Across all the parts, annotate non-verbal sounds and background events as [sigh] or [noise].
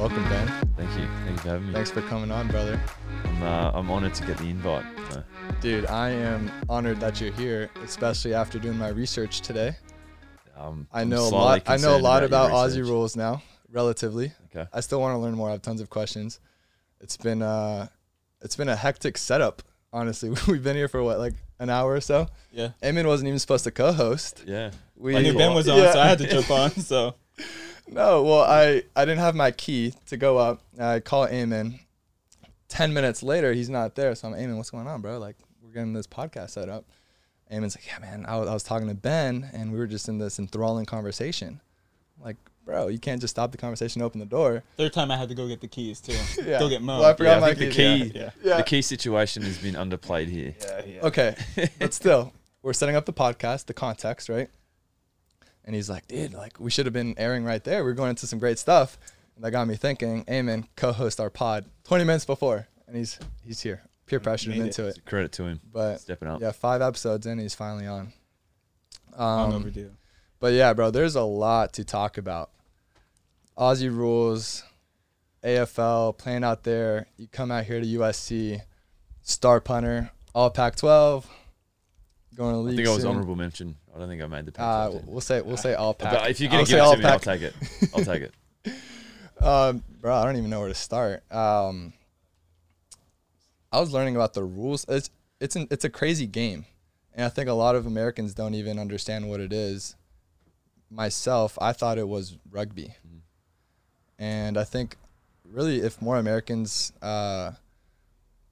Welcome, Ben. Thank you. Thank you for having me. Thanks for coming on, brother. I'm, uh, I'm honored to get the invite. So, Dude, I am honored that you're here, especially after doing my research today. um, I know a lot. I know a lot your about Aussie rules now, relatively. Okay. I still want to learn more. I have tons of questions. It's been uh, it's been a hectic setup. Honestly, [laughs] we've been here for what, like an hour or so. Yeah. Eamon wasn't even supposed to co-host. Yeah. We I knew Ben was on, Yeah. so I had to jump on. So [laughs] No, well, I I didn't have my key to go up. I call Eamon. Ten minutes later, he's not there. So I'm Eamon, what's going on, bro? Like we're getting this podcast set up. Eamon's like, yeah, man. I was, I was talking to Ben, and we were just in this enthralling conversation. I'm like, bro, you can't just stop the conversation, open the door. third time I had to go get the keys too. [laughs] Yeah. Go get Mo. Well, I forgot Yeah, I my think the key, Yeah. Yeah. the key situation has been underplayed here. Yeah, yeah. Okay, but [laughs] still, we're setting up the podcast, the context, right? And he's like, dude, like we should have been airing right there. We are going into some great stuff. And that got me thinking, Eamon, co-host our pod 20 minutes before, and he's he's here. Peer pressured him into it. it. Credit to him. But Stepping up. yeah, five episodes in, he's finally on. Long Um, overdue. but yeah, bro, there's a lot to talk about. Aussie rules, AFL, playing out there. You come out here to USC, star punter, all Pac-12, going to I league. think I was honorable mention. I don't think I made the pack. Uh, we'll say we'll say all pack. but if you're I'll gonna say give it all to me, I'll take it. I'll take it. [laughs] Um, bro, I don't even know where to start. Um, I was learning about the rules. It's it's an, it's a crazy game, and I think a lot of Americans don't even understand what it is. Myself, I thought it was rugby, and I think really if more Americans uh,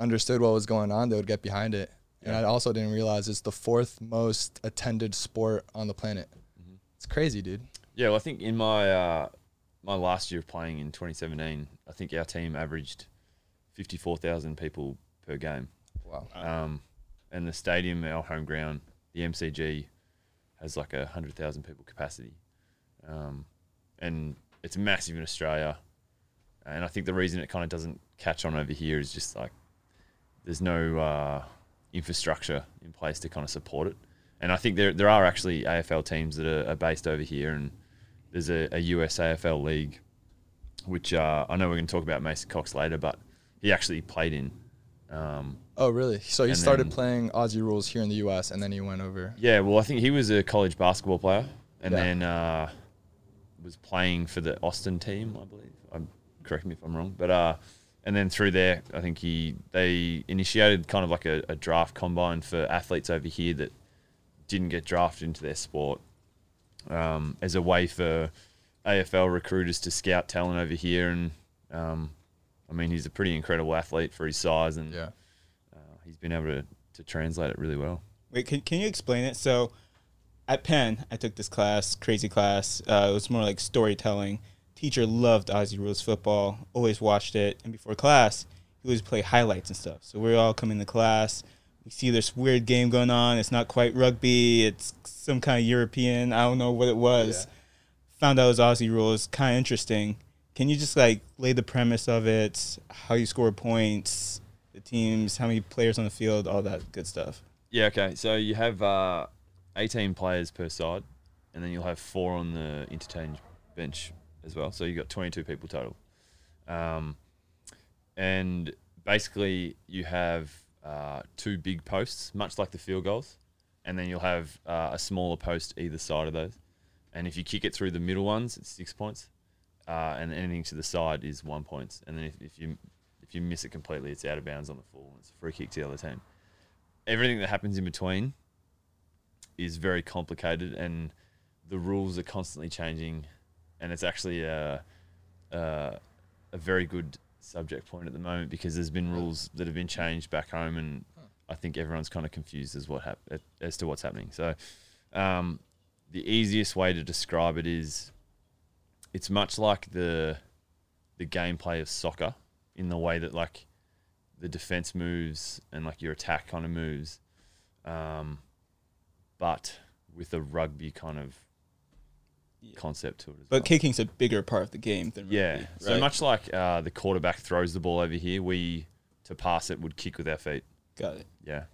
understood what was going on, they would get behind it. And I also didn't realize it's the fourth most attended sport on the planet. It's crazy, dude. Yeah, well, I think in my uh, my last year of playing in 2017, I think our team averaged 54,000 people per game. Wow. Um, and the stadium, our home ground, the MCG, has like a hundred thousand people capacity, um, and it's massive in Australia. And I think the reason it kind of doesn't catch on over here is just like there's no uh, infrastructure in place to kind of support it. And I think there there are actually AFL teams that are, are based over here, and there's a, a US AFL league, which uh, I know we're going to talk about Mason Cox later, but he actually played in. Um, Oh, really? So he started then- playing Aussie rules here in the U.S. and then he went over. Yeah, well, I think he was a college basketball player, and Yeah. then uh, was playing for the Austin team, I believe. I'm, correct me if I'm wrong, but uh, and then through there, I think he they initiated kind of like a, a draft combine for athletes over here that didn't get drafted into their sport, um, as a way for AFL recruiters to scout talent over here, and um, I mean, he's a pretty incredible athlete for his size, and Yeah. uh, he's been able to, to translate it really well. Wait, can, can you explain it? So, at Penn, I took this class, crazy class. Uh, it was more like storytelling. Teacher loved Aussie rules football, always watched it, and before class, he always play highlights and stuff. So we're all come into class. We see this weird game going on. It's not quite rugby. It's some kind of European. I don't know what it was. Yeah. Found out it was Aussie rules. Kind of interesting. Can you just like lay the premise of it? How you score points, the teams, how many players on the field, all that good stuff. Yeah, okay. So you have uh, 18 players per side, and then you'll have four on the interchange bench as well. So you've got 22 people total. Um, and basically, you have uh, two big posts, much like the field goals, and then you'll have uh, a smaller post either side of those. And if you kick it through the middle ones, it's six points, uh, and anything to the side is one point. And then if, if you if you miss it completely, it's out of bounds on the full. It's a free kick to the other team everything that happens in between is very complicated and the rules are constantly changing and it's actually a, a, a very good subject point at the moment because there's been rules that have been changed back home and I think everyone's kind of confused as what hap- as to what's happening. So um, the easiest way to describe it is it's much like the the gameplay of soccer in the way that like the defense moves and like your attack kind of moves, um, but with a rugby kind of Yeah. concept to it. As But well. kicking's a bigger part of the game than yeah, rugby, so much like uh, the quarterback throws the ball over here, we to pass it would kick with our feet. Got it. Yeah,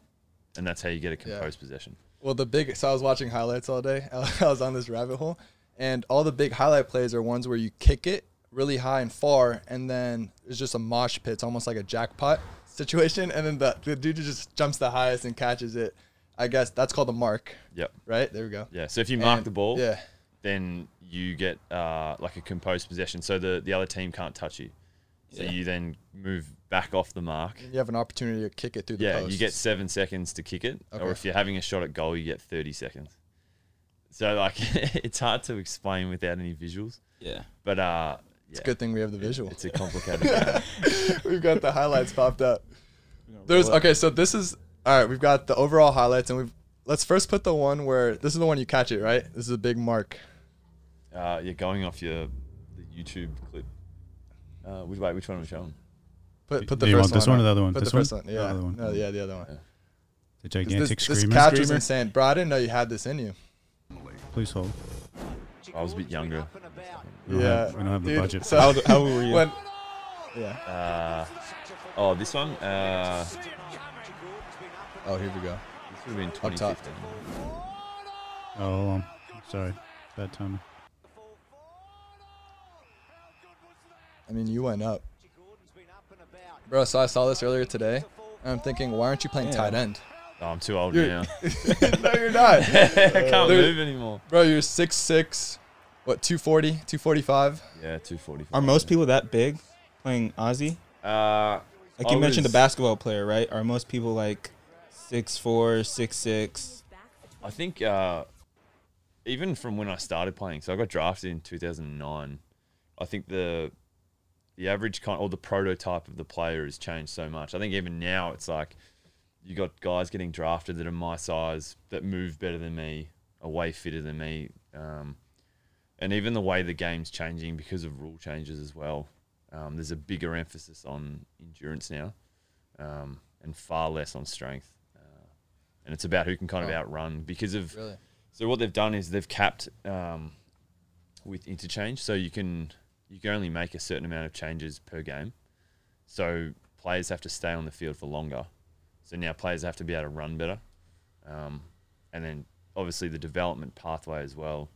and that's how you get a Yeah. composed possession. Well, the big. So I was watching highlights all day. [laughs] I was on this rabbit hole, and all the big highlight plays are ones where you kick it really high and far, and then it's just a mosh pit. It's almost like a jackpot [laughs] situation, and then the, the dude just jumps the highest and catches it. I guess that's called the mark, Yep. right? There we go. Yeah. So if you mark And- the ball, yeah, then you get uh, like a composed possession, so the the other team can't touch you. So Yeah. you then move back off the mark. you have an opportunity to kick it through the Yeah, post. you get seven seconds to kick it, Okay. or if you're having a shot at goal, you get thirty seconds. So like, [laughs] it's hard to explain without any visuals. Yeah. But uh, It's a good thing we have the visual. It's a complicated. [laughs] game. we've got the highlights popped up. There's okay, so this is all right. We've got the overall highlights, and we've let's first put the one where this is the one you catch it right. This is a big mark. Uh, you're going off your the YouTube clip. Uh, which wait, which one are we showing? Put put the Do you first want this one or the other one? Put This the one? first one. The Yeah, other one. No, yeah, the other one. Yeah. The 'Cause gigantic This, this screamer. catch was screamer. insane, bro. I didn't know you had this in you. Please hold. I was a bit younger. We don't yeah, have, we don't have the dude, budget. So How, old- how old were you? when, yeah. Uh, oh, this one. Uh, Oh, here we go. this would have been top. 2015. oh, um, sorry. Bad timing. I mean, you went up, bro. So I saw this earlier today, and I'm thinking, why aren't you playing Yeah. tight end? Oh, I'm too old You're- now. [laughs] no, you're not, [laughs] I can't There- move anymore. bro. You're six six, what 240, 245. Yeah, 245. Are most people that big playing Aussie? Uh, Like you mentioned, the basketball player, right? Are most people like six four, six six? I think uh, even from when I started playing, so I got drafted in 2009. I think the the average kind or the prototype of the player has changed so much. I think even now it's like you got guys getting drafted that are my size that move better than me, are way fitter than me, um, and even the way the game's changing because of rule changes as well. Um, there's a bigger emphasis on endurance now, um, and far less on strength. Uh, and it's about who can kind of Oh. outrun because of Really? so what they've done is they've capped um, with interchange, so you can you can only make a certain amount of changes per game. So players have to stay on the field for longer. So now players have to be able to run better, um, and then obviously the development pathway as well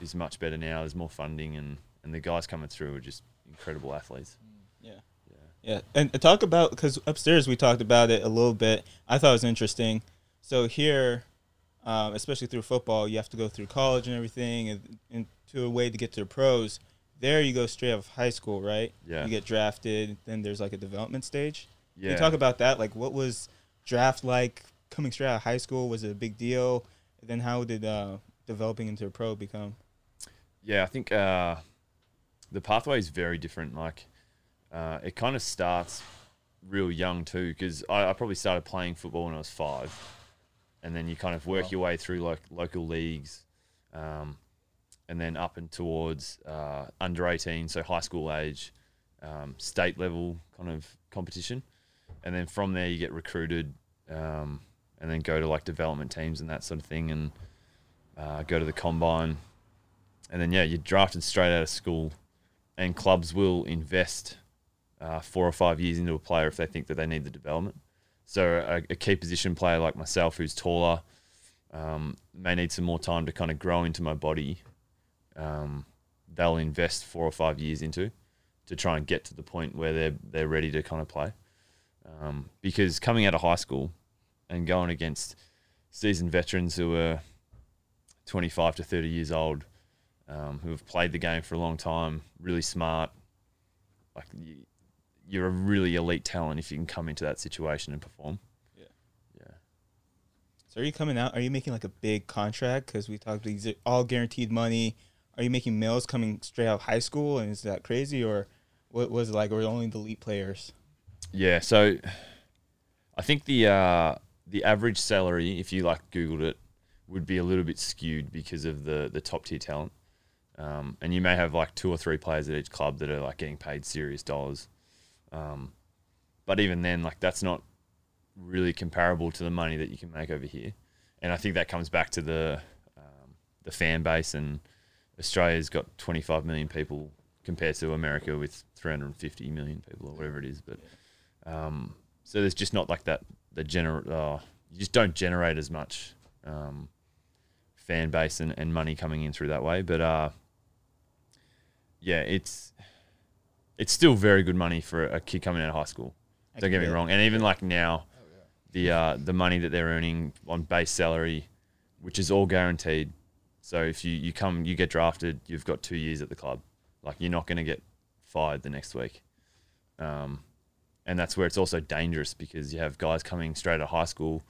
is much better now. There's more funding, and and the guys coming through are just incredible athletes. Yeah. Yeah. Yeah, and, and talk about because upstairs we talked about it a little bit. I thought it was interesting. So here, um, especially through football, you have to go through college and everything, and, and to a way to get to the pros. There, you go straight out of high school, right? Yeah. You get drafted. Then there's like a development stage. Can Yeah. you talk about that? Like, what was draft like coming straight out of high school? Was it a big deal? And then how did uh, developing into a pro become? Yeah, I think uh, the pathway is very different. Like, uh, it kind of starts real young too, because I, I probably started playing football when I was five, and then you kind of work Wow. your way through like local leagues, um, and then up and towards uh, under eighteen, so high school age, um, state level kind of competition, and then from there you get recruited, um, and then go to like development teams and that sort of thing, and uh, go to the combine and then yeah, you're drafted straight out of school, and clubs will invest uh, four or five years into a player if they think that they need the development. So a, a key position player like myself, who's taller, um, may need some more time to kind of grow into my body. Um, they'll invest four or five years into to try and get to the point where they're they're ready to kind of play. Um, because coming out of high school and going against seasoned veterans who are 25 to 30 years old, um, who have played the game for a long time, really smart. Like you, you're a really elite talent if you can come into that situation and perform. Yeah. yeah. So are you coming out? Are you making like a big contract? Because we talked these are all guaranteed money. Are you making males coming straight out of high school? And is that crazy or what was it like? Or only the elite players? Yeah, so I think the uh, the average salary, if you like Googled it, would be a little bit skewed because of the the top tier talent. Um, and you may have like two or three players at each club that are like getting paid serious dollars. Um, but even then, like that's not really comparable to the money that you can make over here. And I think that comes back to the um, the fan base and Australia's got 25 million people compared to America with 350 million people or whatever it is. But um, so there's just not like that. The gener- uh, you just don't generate as much um, fan base and, and money coming in through that way. But uh, yeah, it's it's still very good money for a kid coming out of high school. Don't get me wrong. And even like now, the uh, the money that they're earning on base salary, which is all guaranteed. So if you, you come, you get drafted, you've got two years at the club. Like you're not going to get fired the next week. Um, and that's where it's also dangerous because you have guys coming straight out of high school,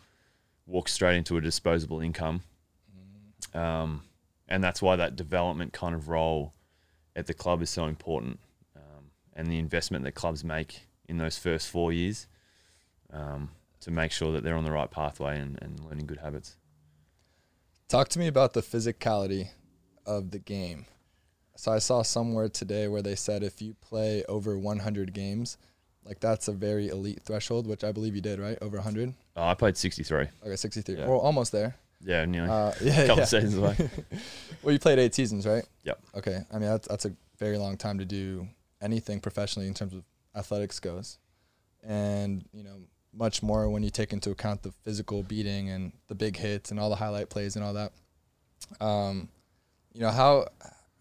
walk straight into a disposable income. Um, and that's why that development kind of role at the club is so important. Um, and the investment that clubs make in those first four years um, to make sure that they're on the right pathway and, and learning good habits. Talk to me about the physicality of the game. So I saw somewhere today where they said if you play over 100 games, like that's a very elite threshold, which I believe you did, right? Over 100. Oh, I played 63. Okay, 63. Yeah. Well, almost there. Yeah, nearly. Uh, a [laughs] yeah, couple yeah. seasons away. [laughs] Well, you played eight seasons, right? Yep. Okay. I mean, that's that's a very long time to do anything professionally in terms of athletics goes, and you know much more when you take into account the physical beating and the big hits and all the highlight plays and all that. Um, you know how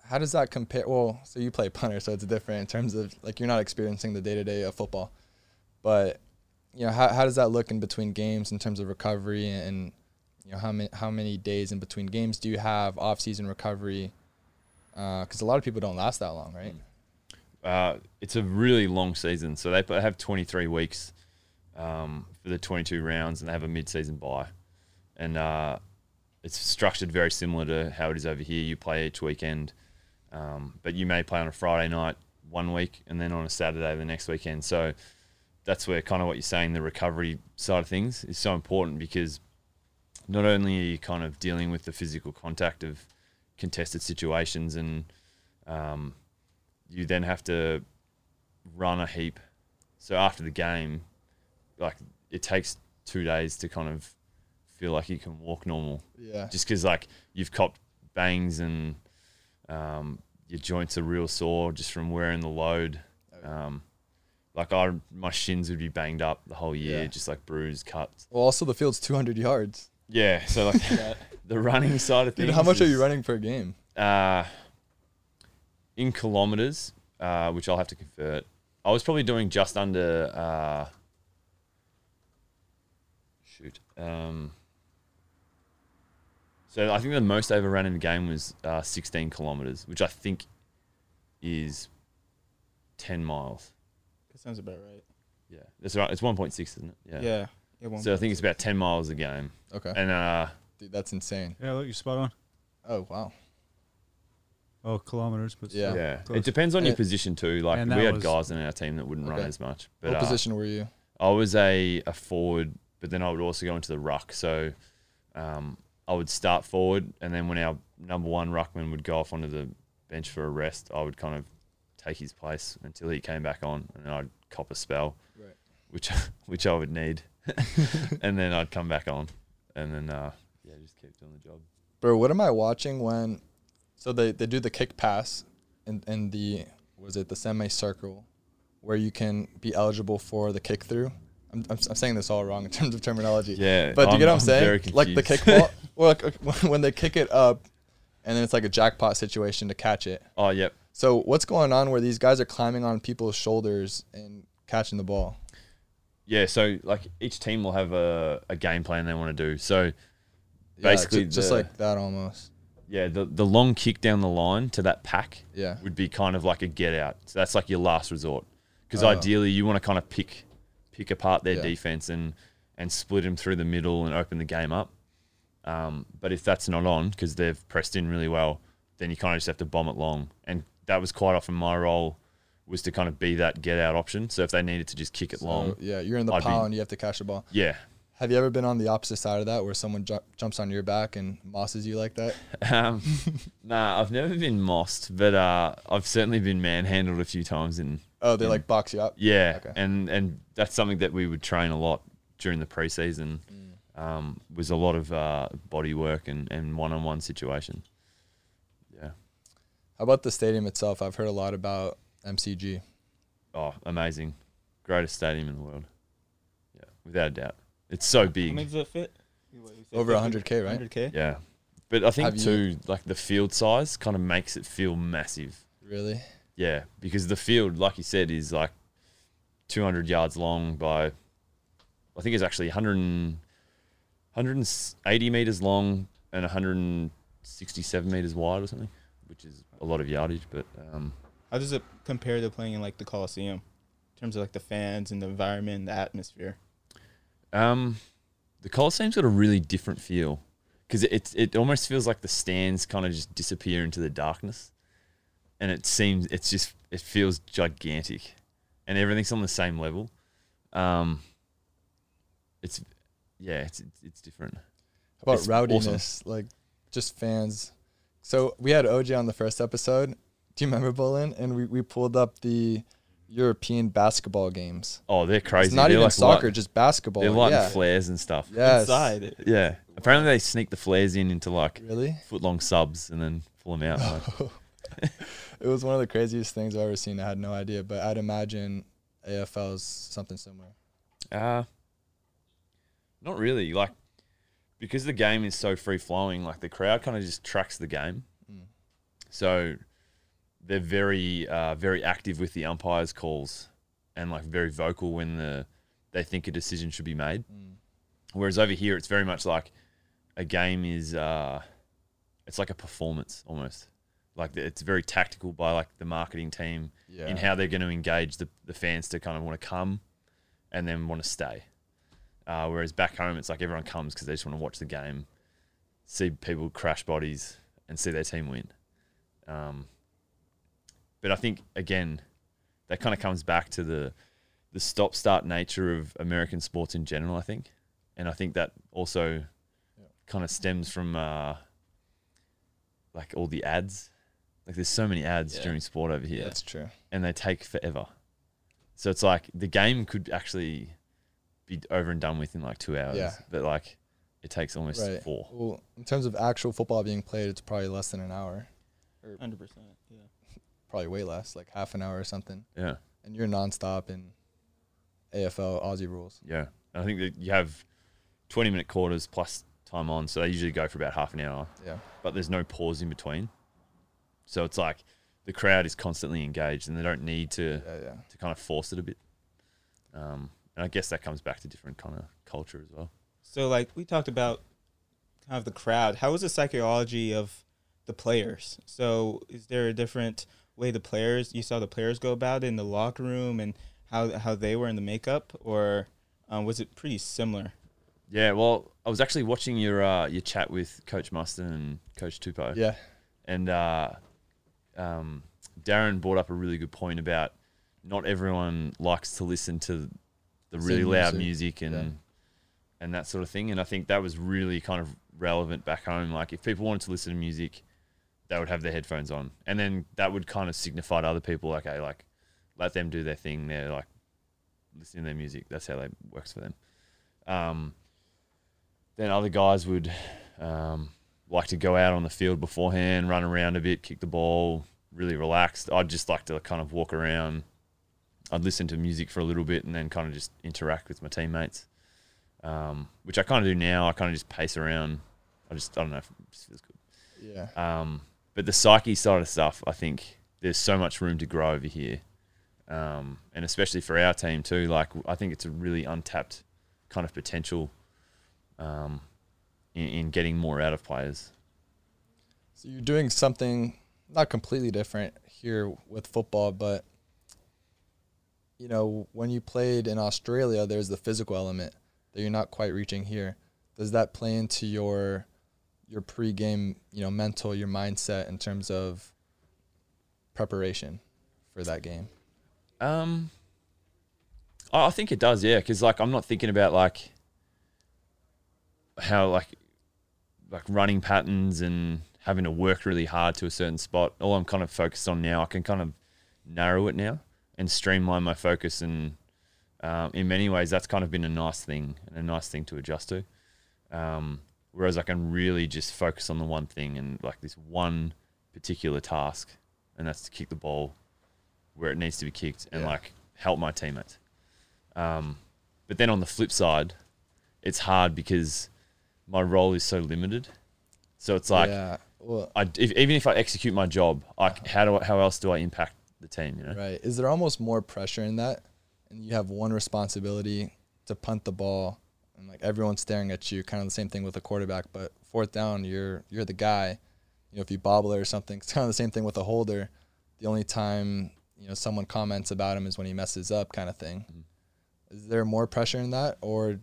how does that compare? Well, so you play punter, so it's different in terms of like you're not experiencing the day to day of football, but you know how how does that look in between games in terms of recovery and you know how many how many days in between games do you have off season recovery? Because a lot of people don't last that long, right? Uh, it's a really long season, so they have 23 weeks um, for the 22 rounds, and they have a mid-season bye, and uh, it's structured very similar to how it is over here. You play each weekend, um, but you may play on a Friday night one week, and then on a Saturday the next weekend. So that's where kind of what you're saying, the recovery side of things is so important because not only are you kind of dealing with the physical contact of contested situations and um, you then have to run a heap. So after the game, like it takes two days to kind of feel like you can walk normal, Yeah. just because like you've copped bangs and um, your joints are real sore just from wearing the load. Um, like I, my shins would be banged up the whole year, Yeah. just like bruised, cuts. Well, also the field's 200 yards. Yeah, so like [laughs] [laughs] the running side of things. Dude, how much are you is- running per game? uh, in kilometers, uh, which I'll have to convert. I was probably doing just under. Uh, shoot. Um, so I think the most I ever ran in a game was uh, 16 kilometers, which I think is 10 miles. That sounds about right. Yeah, that's right. It's 1.6, isn't it? Yeah. Yeah. yeah. So I think it's about 10 miles a game, Okay. and uh, Dude, that's insane. Yeah, look, you're spot on. Oh, wow. Oh, kilometers, but Yeah. yeah, close. it depends on your Uh, position too. Like we had was- guys in our team that wouldn't run as much, but what uh, position were you? I was a, a forward, but then I would also go into the ruck. So um, I would start forward, and then when our number one ruckman would go off onto the bench for a rest, I would kind of take his place until he came back on, and then I'd cop a spell, Right. which [laughs] which I would need, [laughs] and then I'd come back on, and then uh, yeah, just keep doing the job. Bro, what am I watching when? So they, they do the kick pass in, in the, was it the semicircle where you can be eligible for the kick through? I'm, I'm, I'm saying this all wrong in terms of terminology. Yeah, But do you get what I'm saying? very like the confused. kick ball, [laughs] or like [laughs] when they kick it up, and then it's like a jackpot situation to catch it. oh, yep. So what's going on where these guys are climbing on people's shoulders and catching the ball? Yeah, so like each team will have a, a game plan they want to do. So Basically ju- just the- like that almost. yeah, the the long kick down the line to that pack Yeah. would be kind of like a get out. So that's like your last resort. Because Oh. ideally, you want to kind of pick pick apart their Yeah. defense and and split them through the middle and open the game up. Um, but if that's not on because they've pressed in really well, then you kind of just have to bomb it long. And that was quite often my role was to kind of be that get out option. So if they needed to just kick it So, long, yeah, you're in the I'd be- and you have to catch the ball. yeah. Have you ever been on the opposite side of that where someone ju- jumps on your back and mosses you like that? [laughs] Um, nah, I've never been mossed, but uh, I've certainly been manhandled a few times in Oh, they Yeah. like box you up? Yeah, Okay. and and that's something that we would train a lot during the preseason. Um, was a lot of uh, body work and, and one-on-one situation. Yeah. How about the stadium itself? I've heard a lot about MCG. Oh, amazing! Greatest stadium in the world. Yeah, without a doubt. It's so How big. many does it fit? What, you said Over 50? 100K, right? 100K. Yeah, but I think Have you- too, like the field size kind of makes it feel massive. Really? Yeah, because the field, like you said, is like 200 yards long by, I think it's actually 100 and, 180 meters long and 167 meters wide or something, which is a lot of yardage. But um, How does it compare to playing in like the Coliseum, in terms of like the fans and the environment, and the atmosphere? um, the Coliseum's got a really different feel because it, it it almost feels like the stands kind of just disappear into the darkness, and it seems it's just it feels gigantic, and everything's on the same level. Um, it's yeah, it's it's, it's different. How about It's awesome. rowdiness? Like just fans. So we had OJ on the first episode. Do you remember Bolin? And we, we pulled up the European basketball games. Oh, they're crazy. It's not They're even like soccer, light- just basketball. they're lighting yeah. flares and stuff. Yes. Inside. Yeah. Apparently they sneak the flares in into like Really? foot long subs and then pull them out. like- [laughs] [laughs] it was one of the craziest things I've ever seen. I had no idea, but I'd imagine AFL is something similar. Uh not really. Like because the game is so free flowing, like the crowd kind of just tracks the game. Mm. So they're very uh, very active with the umpires' calls and like very vocal when the they think a decision should be made. Mm. Whereas over here, it's very much like a game is, uh, it's like a performance almost. Like it's very tactical by like the marketing team Yeah. in how they're going to engage the, the fans to kind of want to come and then want to stay. Uh, whereas back home, it's like everyone comes because they just want to watch the game, see people crash bodies, and see their team win. Um, but I think again, that kind of comes back to the the stop start nature of American sports in general. I think, and I think that also Yeah. kind of stems from uh, like all the ads. Like there's so many ads Yeah. during sport over here That's true. and they take forever. So it's like the game could actually be over and done with in like two hours. Yeah. But like it takes almost Right. four. Well, in terms of actual football being played, it's probably less than an hour. Hundred percent. Yeah. [laughs] Probably way less, like half an hour or something. Yeah. And you're nonstop in AFL Aussie rules. Yeah. And I think that you have 20 minute quarters plus time on. So they usually go for about half an hour, Yeah. but there's no pause in between. So it's like the crowd is constantly engaged and they don't need to, Yeah, yeah. to kind of force it a bit. Um, and I guess that comes back to different kind of culture as well. So like we talked about kind of the crowd. How is the psychology of the players? So is there a different way the players you saw the players go about it in the locker room and how how they were in the makeup, or um, was it pretty similar? Yeah, well, I was actually watching your uh, your chat with Coach Muston and Coach Tupou, Yeah. and uh, um, Darren brought up a really good point about not everyone likes to listen to the Same really loud music, music and yeah. and that sort of thing. And I think that was really kind of relevant back home. Like if people wanted to listen to music, they would have their headphones on, and then that would kind of signify to other people, okay, like let them do their thing. They're like listening to their music. That's how that works for them. Um, then other guys would um, like to go out on the field beforehand, run around a bit, kick the ball, really relaxed. I'd just like to kind of walk around. I'd listen to music for a little bit and then kind of just interact with my teammates, um, which I kind of do now. I kind of just pace around. I just I don't know, if it just feels good. Yeah. Um, but the psyche side of stuff, I think there's so much room to grow over here, um, and especially for our team too. Like I think it's a really untapped kind of potential um, in, in getting more out of players. So you're doing something not completely different here with football, but you know, when you played in Australia, there's the physical element that you're not quite reaching here. Does that play into your your pre-game, you know, mental, your mindset in terms of preparation for that game? Um, I I think it does, yeah. Because like I'm not thinking about like how like like running patterns and having to work really hard to a certain spot. All I'm kind of focused on now, I can kind of narrow it now and streamline my focus. And um, in many ways, that's kind of been a nice thing and a nice thing to adjust to. Um, whereas I can really just focus on the one thing and like this one particular task, and that's to kick the ball where it needs to be kicked and Yeah. like help my teammates. Um, but then on the flip side, it's hard because my role is so limited. So it's like yeah, well, I, if, even if I execute my job, I, how do I, how else do I impact the team. You know, Right. Is there almost more pressure in that? And you have one responsibility to punt the ball and like everyone's staring at you, kind of the same thing with a quarterback, but fourth down, you're you're the guy. You know, if you bobble it or something, [laughs] it's kind of the same thing with a holder. The only time, you know, someone comments about him is when he messes up kind of thing. Mhm. Is there more pressure in that or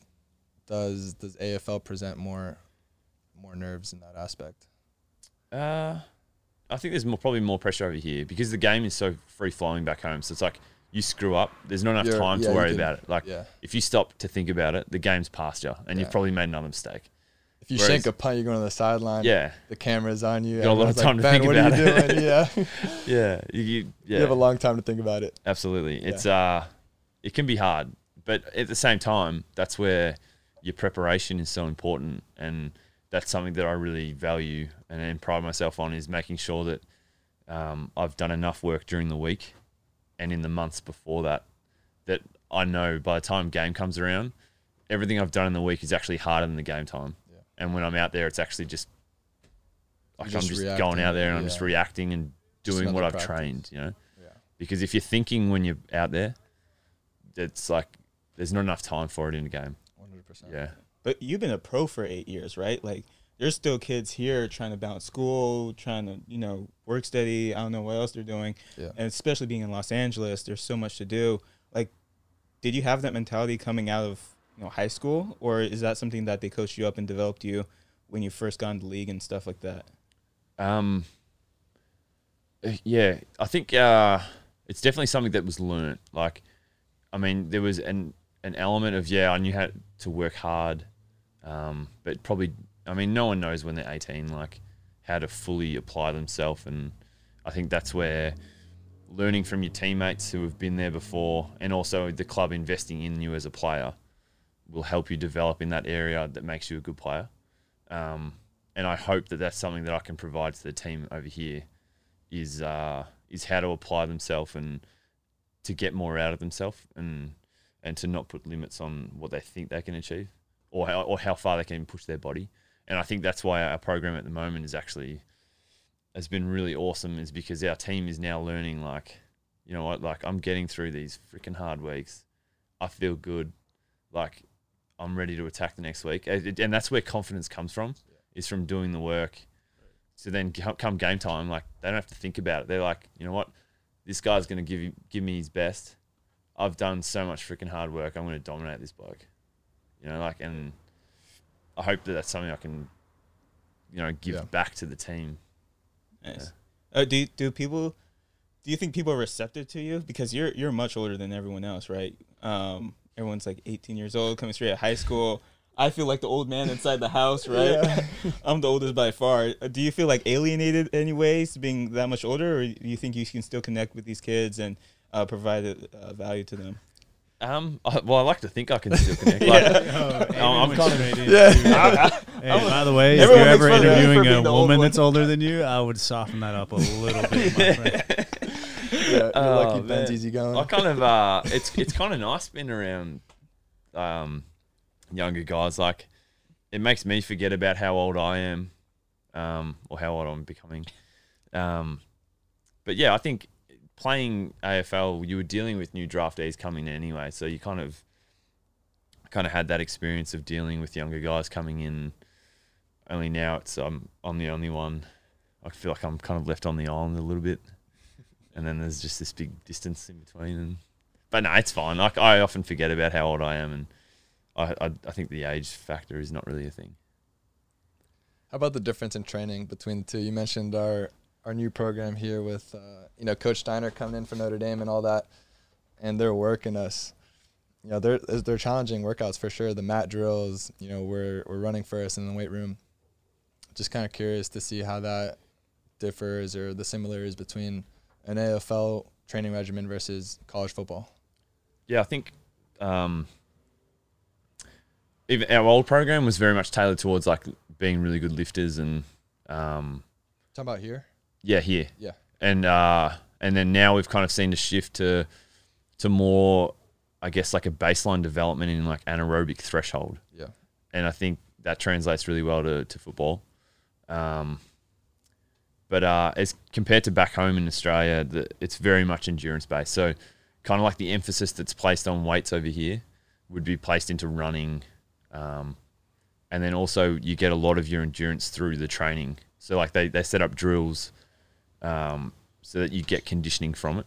does does AFL present more more nerves in that aspect? Uh, I think there's more, probably more pressure over here because the game is so free flowing back home. So it's like you screw up, there's not enough You're- time yeah, to worry about it. Like Yeah. if you stop to think about it, the game's past you, and Yeah. you've probably made another mistake. If you Whereas- shank a punt, you're going to the sideline. Yeah, The camera's on you. You got a lot of everyone's like, time to think what about are you it." doing? [laughs] yeah. [laughs] yeah, you, you- yeah. You have a long time to think about it. Absolutely. It's uh it can be hard, but at the same time, that's where your preparation is so important and that's something that I really value and, and pride myself on is making sure that um, I've done enough work during the week and in the months before that that I know by the time game comes around, everything I've done in the week is actually harder than the game time. Yeah. And when I'm out there, it's actually just like You're I'm just just going out there and I'm just reacting and doing what I've practice. trained, you know Yeah. because if you're thinking when you're out there, it's like there's not enough time for it in a game. 100%. Yeah, But you've been a pro for eight years, right? Like, there's still kids here trying to balance school, trying to, you know, work steady. I don't know what else they're doing. Yeah. And especially being in Los Angeles, there's so much to do. Like, did you have that mentality coming out of, you know, high school? Or is that something that they coached you up and developed you when you first got into the league and stuff like that? um, yeah. I think uh, it's definitely something that was learned. Like, I mean, there was an an element of yeah, I knew how to work hard, um, but probably, I mean, no one knows when they're 18 like how to fully apply themselves, and I think that's where learning from your teammates who have been there before, and also the club investing in you as a player, will help you develop in that area that makes you a good player. Um, and I hope that that's something that I can provide to the team over here is uh, is how to apply themselves and to get more out of themselves and and to not put limits on what they think they can achieve or how, or how far they can push their body. And I think that's why our program at the moment is actually has been really awesome is because our team is now learning like you know what like I'm getting through these freaking hard weeks. I feel good. Like I'm ready to attack the next week. And that's where confidence comes from is from doing the work. So then come game time, like they don't have to think about it. They're like, you know what, this guy's going to give you, give me his best. I've done so much freaking hard work. I'm going to dominate this bloke. You know, like, and I hope that that's something I can, you know, give Yeah. back to the team. Nice. Uh, do do people? Do you think people are receptive to you because you're you're much older than everyone else, right? Um, everyone's like 18 years old, coming straight out of high school. I feel like the old man inside the house, [laughs] right? Yeah. [laughs] I'm the oldest by far. Uh, Do you feel like alienated anyways, being that much older, or do you think you can still connect with these kids and uh, provide uh, value to them? Um, I, well, I like to think I can still connect. [laughs] Like, I'm kind of- Yeah. [laughs] Hey, by the way, if you're ever fun of me for interviewing a woman that's older than you, I would soften that up a little bit. my friend. [laughs] yeah. You're Oh, lucky Ben's easy going. I kind of uh, it's it's kind of nice being around um, younger guys. Like it makes me forget about how old I am, um, or how old I'm becoming. Um, but yeah, I think playing AFL, you were dealing with new draftees coming in anyway, so you kind of kind of had that experience of dealing with younger guys coming in. Only now it's um, I'm the only one. I feel like I'm kind of left on the island a little bit [laughs] and then there's just this big distance in between. And but no, it's fine. Like I often forget about how old I am, and I I, I think the age factor is not really a thing. How about the difference in training between the two? You mentioned our our new program here with uh, you know Coach Steiner coming in for Notre Dame and all that, and they're working us. You know, they're they're challenging workouts for sure. The mat drills, you know, we're we're running first in the weight room. Just kind of curious to see how that differs or the similarities between an AFL training regimen versus college football. Yeah, I think um, even our old program was very much tailored towards like being really good lifters and um, Talking about here, yeah, here. Yeah. And uh and then now we've kind of seen a shift to to more I guess like a baseline development in like anaerobic threshold. yeah, And I think that translates really well to, to football. Um but uh, as compared to back home in Australia, the, it's very much endurance based. So, kind of like the emphasis that's placed on weights over here would be placed into running, um, and then also you get a lot of your endurance through the training. So, like they they set up drills, um, so that you get conditioning from it,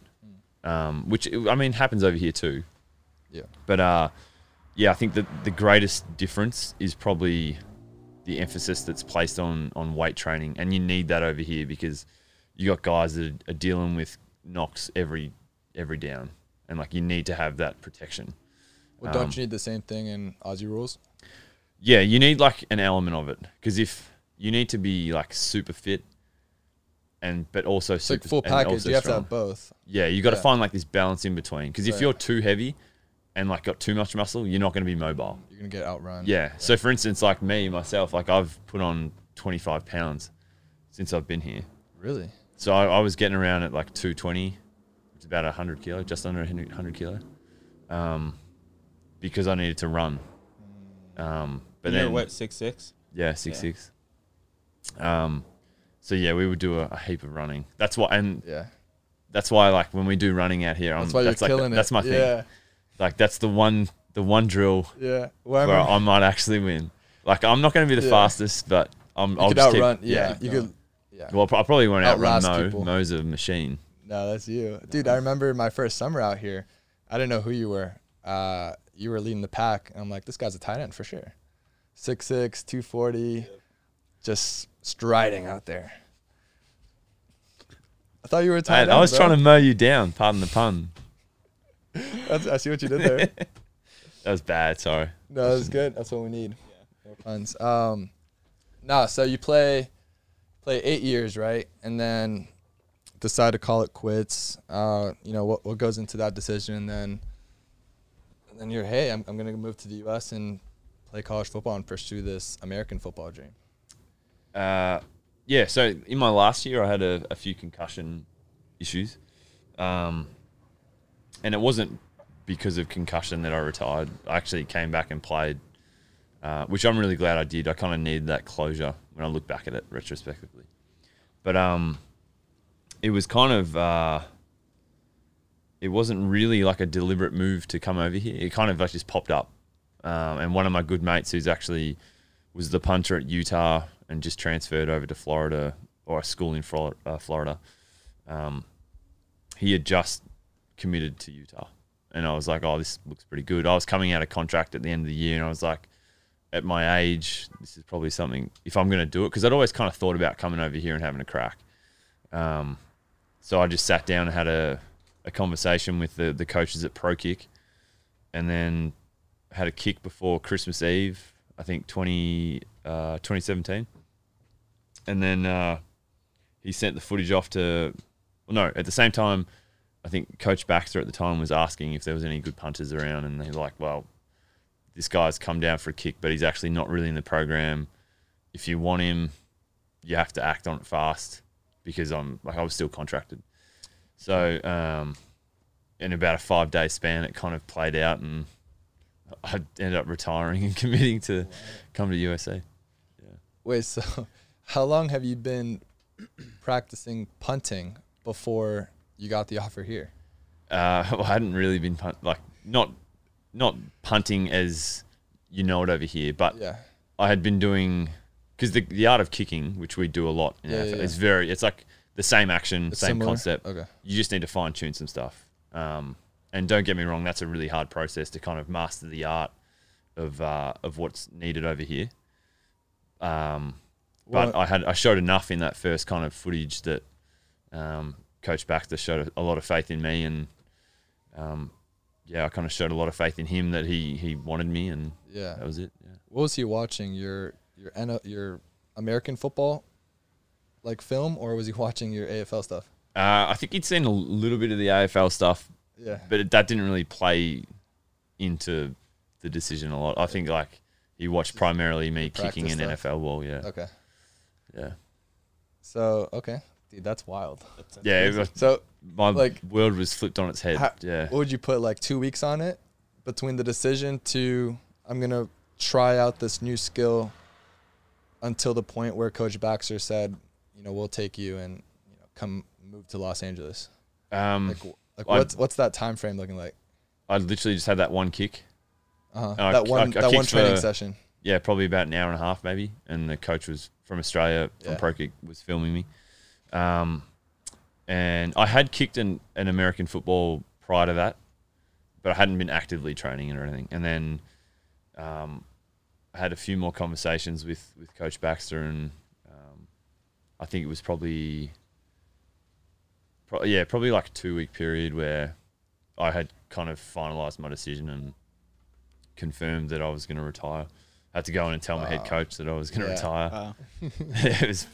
um, which I mean happens over here too. Yeah. But uh, yeah, I think that the greatest difference is probably the emphasis that's placed on on weight training, and you need that over here because you got guys that are dealing with knocks every every down, and like you need to have that protection. Well, don't Um, you need the same thing in Aussie rules? Yeah, you need like an element of it because if you need to be like super fit, and but also It's like super, full and package. also You have to have both. Yeah, you got to Yeah. find like this balance in between. Because if Right. you're too heavy and like got too much muscle, you're not going to be mobile. You're gonna get outrun. Yeah. So for instance, like me myself, like I've put on 25 pounds since I've been here. Really? So I, I was getting around at like 220, which is about 100 kilo, just under 100 100 kilo, um, because I needed to run. Um, but But you're then what six six? yeah, six six. Um, so yeah, we would do a, a heap of running. That's why, and Yeah. that's why like when we do running out here, I'm, That's why you're like killing it. that's my thing. Yeah. Like that's the one the one drill Yeah. I where I might actually win. Like I'm not going to be the Yeah. fast, but I'm. you I'll could just keep- outrun. yeah. You could. Yeah. Well, I probably won't outrun Mo. people. Mo's a machine. No, that's you, dude. I remember my first summer out here. I didn't know who you were. Uh, you were leading the pack, and I'm like, this guy's a tight end for sure. 6'6", 240, just striding out there. I thought you were tight I. I was bro. trying to mow you down. Pardon the pun. [laughs] That's, I see what you did there. [laughs] That was bad. Sorry. No, that was good. That's what we need. Yeah. More puns. Um, no, so you play play eight years, right? And then decide to call it quits. Uh, you know what what goes into that decision, and then and then you're hey, I'm I'm gonna move to the U.S. and play college football and pursue this American football dream. Uh, yeah. So in my last year, I had a, a few concussion issues, um, and it wasn't because of concussion that I retired. I actually came back and played, uh, which I'm really glad I did. I kind of needed that closure when I look back at it retrospectively. But um, it was kind of uh, it wasn't really like a deliberate move to come over here. It kind of like just popped up, um, and one of my good mates who's actually was the punter at Utah and just transferred over to Florida or a school in Florida. Uh, Florida. Um, he had just committed to Utah, and I was like, "Oh, this looks pretty good." I was coming out of contract at the end of the year, and I was like, "At my age, this is probably something if I'm going to do it." Because I'd always kind of thought about coming over here and having a crack. Um, so I just sat down and had a, a conversation with the the coaches at Pro Kick, and then had a kick before Christmas Eve. I think 20, uh, 2017. And then uh, he sent the footage off to, well, no, at the same time, I think Coach Baxter at the time was asking if there was any good punters around. And they like, well, this guy's come down for a kick, but he's actually not really in the program. If you want him, you have to act on it fast because I'm like, I was still contracted. So, um, in about a five day span, it kind of played out and I ended up retiring [laughs] and committing to come to USA. Yeah. Wait, so how long have you been practicing punting before you got the offer here? Uh, [laughs] well, I hadn't really been punt, like not not punting as you know it over here, but Yeah. I had been doing because the the art of kicking, which we do a lot, in Yeah, NFL, yeah, is very it's like the same action, It's same similar? concept. Okay. You just need to fine tune some stuff. Um, and don't get me wrong, that's a really hard process to kind of master the art of uh, of what's needed over here. Um, but Well- I had I showed enough in that first kind of footage that um, Coach Baxter showed a, a lot of faith in me, and um, yeah, I kind of showed a lot of faith in him that he he wanted me, and Yeah. that was it. Yeah. What was he watching? Your your your American football like film, or was he watching your AFL stuff? Uh, I think he'd seen a little bit of the AFL stuff, Yeah. but it, that didn't really play into the decision a lot. I think like he watched primarily me kicking an stuff. NFL ball. Yeah, Okay. Yeah, So okay, dude, that's wild. yeah. it was- So my Like- world was flipped on its head. How- yeah, what would you put like two weeks on it between the decision to I'm gonna try out this new skill until the point where Coach Baxter said, you you know, we'll take you and you know, come move to Los Angeles? Um, Like, w- like I- what's what's that time frame looking like? I literally just had that one kick. Uh-huh. I- that one I- I that one training for- session. Yeah, probably about an hour and a half maybe. And the coach was from Australia from Yeah. Pro Kick was filming me. Um, and I had kicked an, an American football prior to that, but I hadn't been actively training it or anything. And then um, I had a few more conversations with, with Coach Baxter, and um, I think it was probably, pro- yeah, probably like a two week period where I had kind of finalized my decision and confirmed that I was going to retire. I had to go in and tell my head coach that I was going to Yeah. retire. Wow. [laughs] it was,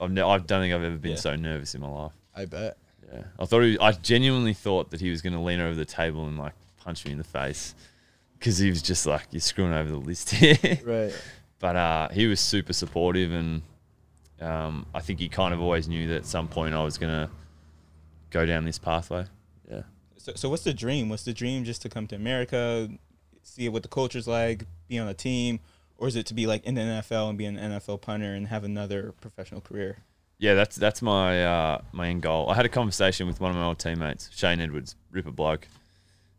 I've ne- I don't think I've ever been Yeah. so nervous in my life. I bet. Yeah, I thought he, I genuinely thought that he was going to lean over the table and like punch me in the face because he was just like, "You're screwing over the list [laughs] here." Right. but uh, he was super supportive, and um, I think he kind of always knew that at some point I was going to go down this pathway. Yeah, So, so what's the dream? What's the dream? Just to come to America, see what the culture's like, be on a team, or is it to be like in the NFL and be an NFL punter and have another professional career? yeah, that's that's my uh, my end goal. I had a conversation with one of my old teammates, Shane Edwards, Ripper bloke.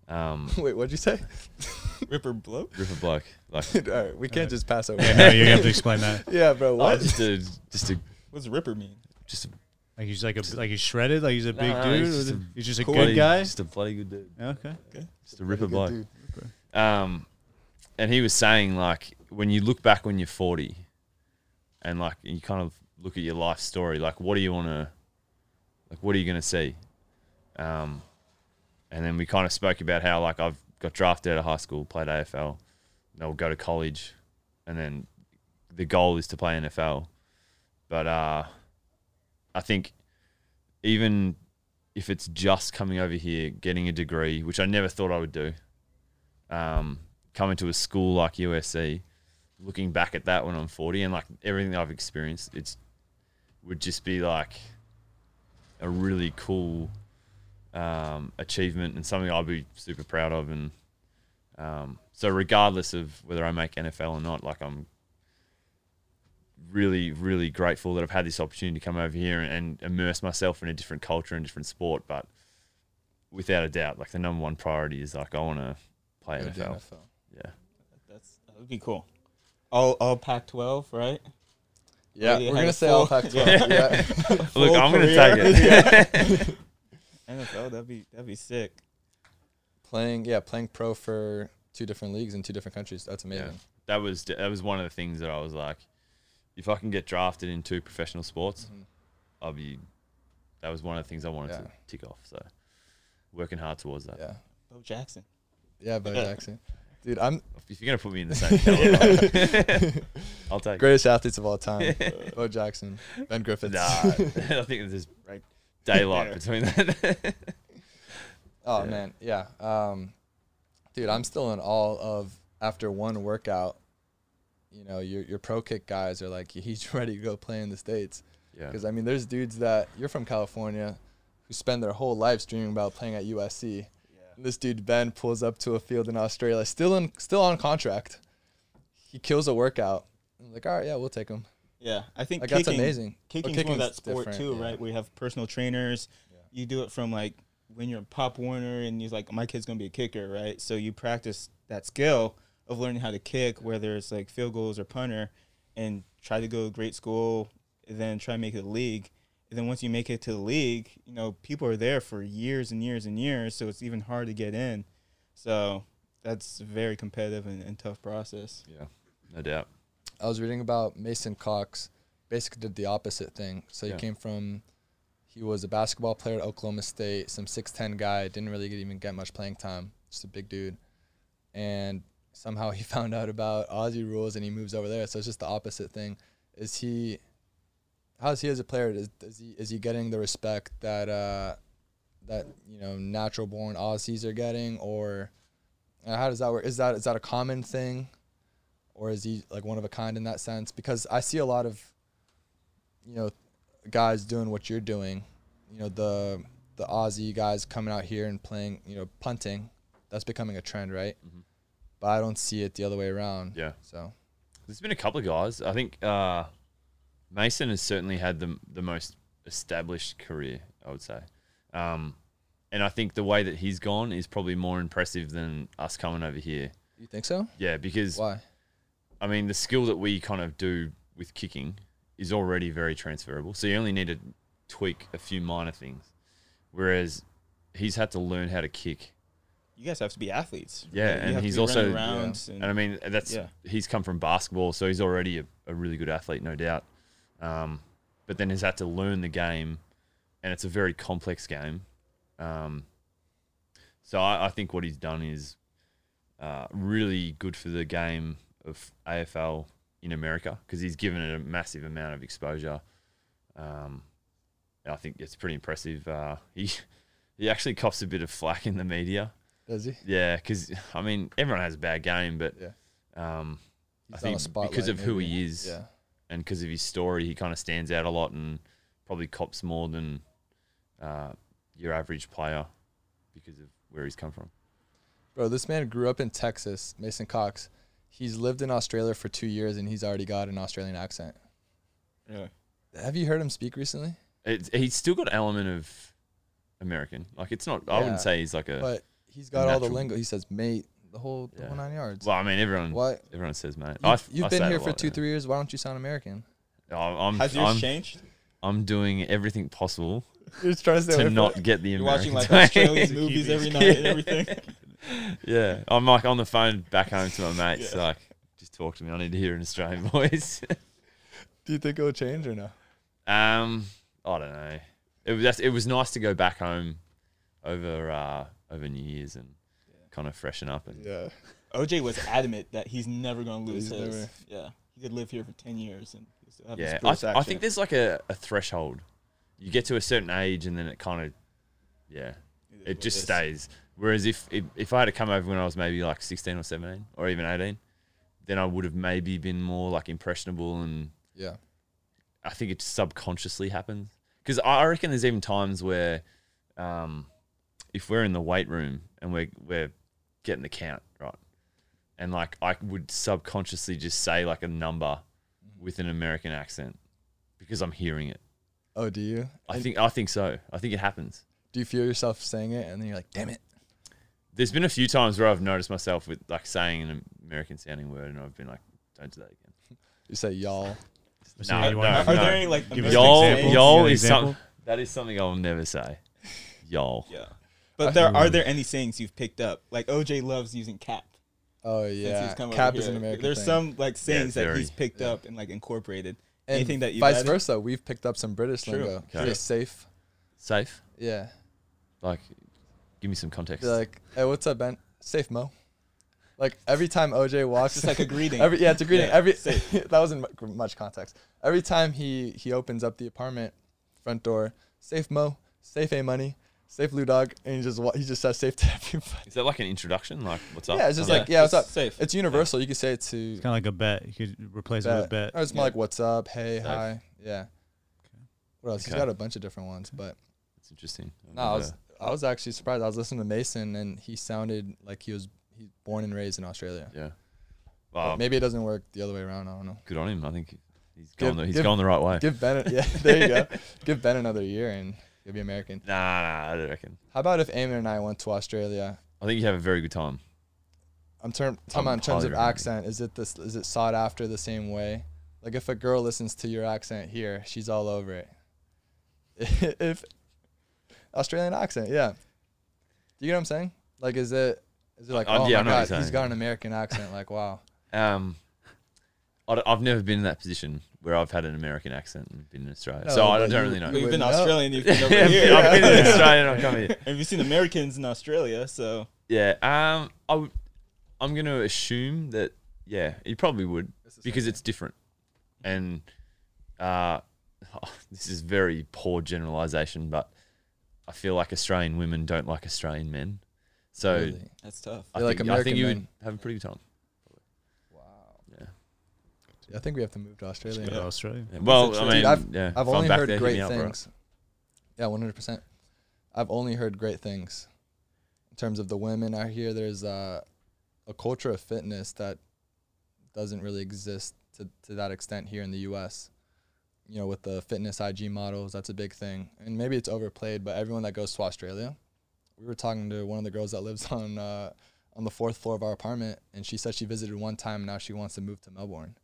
Um, [laughs] Wait, what'd you say? [laughs] Ripper bloke. Ripper bloke, like [laughs] All right, we can't just pass over. Yeah, no, you have to explain that. yeah, bro. oh, What? just a just a What's Ripper mean? just a Like he's like a like he's shredded. Like he's a No, big no, dude. he's just a he's just a cool good guy. just a bloody good dude. Okay. okay. Just a ripper bloke. dude. Um, and he was saying like when you look back when you're 40, and like you kind of look at your life story, like what do you want to, like what are you gonna see? Um, and then we kind of spoke about how like I've got drafted out of high school, played AFL, then I'll go to college, and then the goal is to play NFL. But uh, I think even if it's just coming over here, getting a degree, which I never thought I would do, um, coming to a school like USC, looking back at that when I'm 40 and like everything that I've experienced, it's would just be like a really cool um, achievement and something I'll be super proud of. And um, so, regardless of whether I make NFL or not, like I'm really, really grateful that I've had this opportunity to come over here and immerse myself in a different culture and different sport. But without a doubt, like the number one priority is like I want to play NFL. NFL. Yeah. That's that would be cool. All all Pac-12, right? Yeah, we're gonna say all [laughs] [laughs] full- Pac-12. yeah. Look, I'm gonna career. take it. [laughs] NFL, that'd be that'd be sick. playing, yeah, playing pro for two different leagues in two different countries. That's amazing. Yeah. That was that was one of the things that I was like, if I can get drafted in two professional sports, Mhm. I'll be. That was one of the things I wanted to tick off. So, working hard towards that. Yeah, Bo Jackson. yeah, Bo Jackson, dude, I'm If you're gonna put me in the same caliber, [laughs] I'll take. it. greatest athletes of all time. [laughs] Bo Jackson, Ben Griffiths. Nah, [laughs] I think there's Right. daylight Yeah. between that. Oh Yeah. man, yeah. Um, dude, I'm still in awe of after one workout. You know, your your pro kick guys are like, he's ready to go play in the states. yeah. Because I mean, there's dudes that you're from California, who spend their whole lives dreaming about playing at USC. This dude Ben pulls up to a field in Australia, still in still on contract. He kills a workout. I'm like, all right, yeah, we'll take him. Yeah, I think Like kicking, that's amazing. Kicking's Well, one of that sport too, yeah. right? We have personal trainers. Yeah. You do it from like when you're a Pop Warner and you're like, my kid's gonna be a kicker, right? So you practice that skill of learning how to kick, whether it's like field goals or punter, and try to go to great school, then try to make it a league. And then once you make it to the league, you know people are there for years and years and years, so it's even hard to get in. So that's a very competitive and, and tough process. Yeah, no doubt. I was reading about Mason Cox. Basically, did the opposite thing. So he Yeah. came from, he was a basketball player at Oklahoma State, some six ten guy, didn't really get, even get much playing time, just a big dude, and somehow he [laughs] found out about Aussie rules and he moves over there. So it's just the opposite thing. Is he? How's he as a player? Is, is he is he getting the respect that uh, that you know natural born Aussies are getting, or uh, how does that work? Is that is that a common thing? or is he like one of a kind in that sense? Because I see a lot of, you know, guys doing what you're doing. You know, the the Aussie guys coming out here and playing, you know, punting. That's becoming a trend, right? Mhm. But I don't see it the other way around. Yeah. So There's been a couple of guys. I think uh, Mason has certainly had the the most established career, I would say. Um, and I think the way that he's gone is probably more impressive than us coming over here. You think so? Yeah, because Why? I mean the skill that we kind of do with kicking is already very transferable. So you only need to tweak a few minor things, whereas he's had to learn how to kick. You guys have to be athletes. Yeah, You and he's be running also- around And I mean that's Yeah. he's come from basketball, so he's already a, a really good athlete, no doubt. Um, but then has had to learn the game, and it's a very complex game. Um, so I, I think what he's done is uh, really good for the game of AFL in America because he's given it a massive amount of exposure. Um, I think it's pretty impressive. Uh, he he actually cops a bit of flack in the media. Does he? Yeah, because I mean everyone has a bad game, but Yeah. um, I think because of who he is Yeah. And because of his story, he kind of stands out a lot and probably cops more than uh, your average player because of where he's come from. Bro, this man grew up in Texas, Mason Cox. He's lived in Australia for two years and he's already got an Australian accent. Yeah. Have you heard him speak recently? It's, he's still got an element of American. Like it's not. Yeah, I wouldn't say he's like a. But he's got all the lingo. He says mate the whole, the whole nine yards. well, I mean, everyone. Why? Everyone says mate. You, I, have I been it here a for lot, two, yeah. three years. Why don't you sound American? I'm, I'm, Has yours I'm, changed? I'm doing everything possible [laughs] You're just trying to not get the You're American. watching like way. Australian To movies keep [laughs] every it- night and everything. [laughs] Yeah, I'm like on the phone back home to my mates. Yeah. Like, just talk to me. I need to hear an Australian voice. Do you think it'll change or no? um, I don't know. It was just, it was nice to go back home over uh, over New Year's and kind of freshen up and Yeah. OJ was adamant that he's never going to lose He's his. never- Yeah, he could live here for ten years and have yeah. his I, British th- I think there's like a, a threshold. You get to a certain age and then it kind of yeah, is it just is. stays. Whereas if, if if I had to come over when I was maybe like 16 or 17 or even 18, then I would have maybe been more like impressionable and Yeah. I think it subconsciously happens because I reckon there's even times where, um, if we're in the weight room and we're we're getting the count right, and like I would subconsciously just say like a number with an American accent because I'm hearing it. Oh, do you? I think I think so. I think it happens. Do you feel yourself saying it and then you're like, damn it? There's been a few times where I've noticed myself with like saying an American sounding word and I've been like, don't do that again. You say y'all. So No, no, Are, are no. there any like Give us American an Y'all, y'all You got an is some, that is something I'll never say. Y'all. Yeah, but there are there any sayings you've picked up? Like OJ loves using cap. Oh yeah. he's come over Cap is here. an American There's thing. some like sayings that he's picked Yeah. up and like incorporated. and anything that you've vice added? versa. We've picked up some British True. lingo. Okay. Say safe. Safe. Yeah. Like, give me some context. Be like, hey, what's up, Ben? Safe, Mo. Like every time OJ walks, It's like a greeting. [laughs] Every yeah, it's a greeting. Yeah, every [laughs] that wasn't much context. Every time he he opens up the apartment front door, safe Mo, safe A money, safe Lou Dog, and he just wa- he just says safe to [laughs] everybody. Is that like an introduction? Like, what's up? Yeah, it's just Something like yeah, what's up? Safe. It's universal. You could say it to It's kind of like a bet. You could replace it with a bet. Or it's more Yeah. like what's up, hey, Safe. hi, yeah. What else? He's Okay. got a bunch of different ones, but It's interesting. I've no, I was never- I was actually surprised. I was listening to Mason, and he sounded like he was he's born and raised in Australia. yeah. But Well, maybe it doesn't work the other way around. I don't know. good on him. I think he's Give- going. the, he's give- going the right way. Give Ben, a, yeah, [laughs] there you go. Give Ben another year, and he'll be American. Nah, nah, I don't reckon. How about if Eamon and I went to Australia? I think you have a very good time. I'm term, talking I'm about in terms of accent. Is it this? Is it sought after the same way? Like if a girl listens to your accent here, she's all over it. [laughs] if Australian accent, yeah. Do you get what I'm saying? Like, is it? Is it like, Uh, oh yeah, I my god, he's got an American accent? Like, wow. Um, I d- I've never been in that position where I've had an American accent and been in Australia, No, so I but don't you- really know. you You've been would. Australian. You've been [laughs] over Yeah, here. I've been in [laughs] Australia and I've come here. Have you seen Americans in Australia? So Yeah. Um, I would. I'm going to assume that. Yeah, you probably would because it's different, and uh, [laughs] this is very poor generalization, but I feel like Australian women don't like Australian men, so Really? that's tough. I They like think I American think you men. would have a pretty good time. Wow. Yeah. Yeah, I think we have to move to Australia. Go to Australia. Yeah, Well, I mean, I've- yeah, I've if I'm only back heard there, hit great me up, bro. things. Yeah, one hundred percent. I've only heard great things in terms of the women out here. There's uh, a culture of fitness that doesn't really exist to, to that extent here in the U.S. you know, with the fitness IG models, that's a big thing. And maybe it's overplayed, but everyone that goes to Australia, we were talking to one of the girls that lives on uh, on the fourth floor of our apartment, and she said she visited one time. And now she wants to move to Melbourne.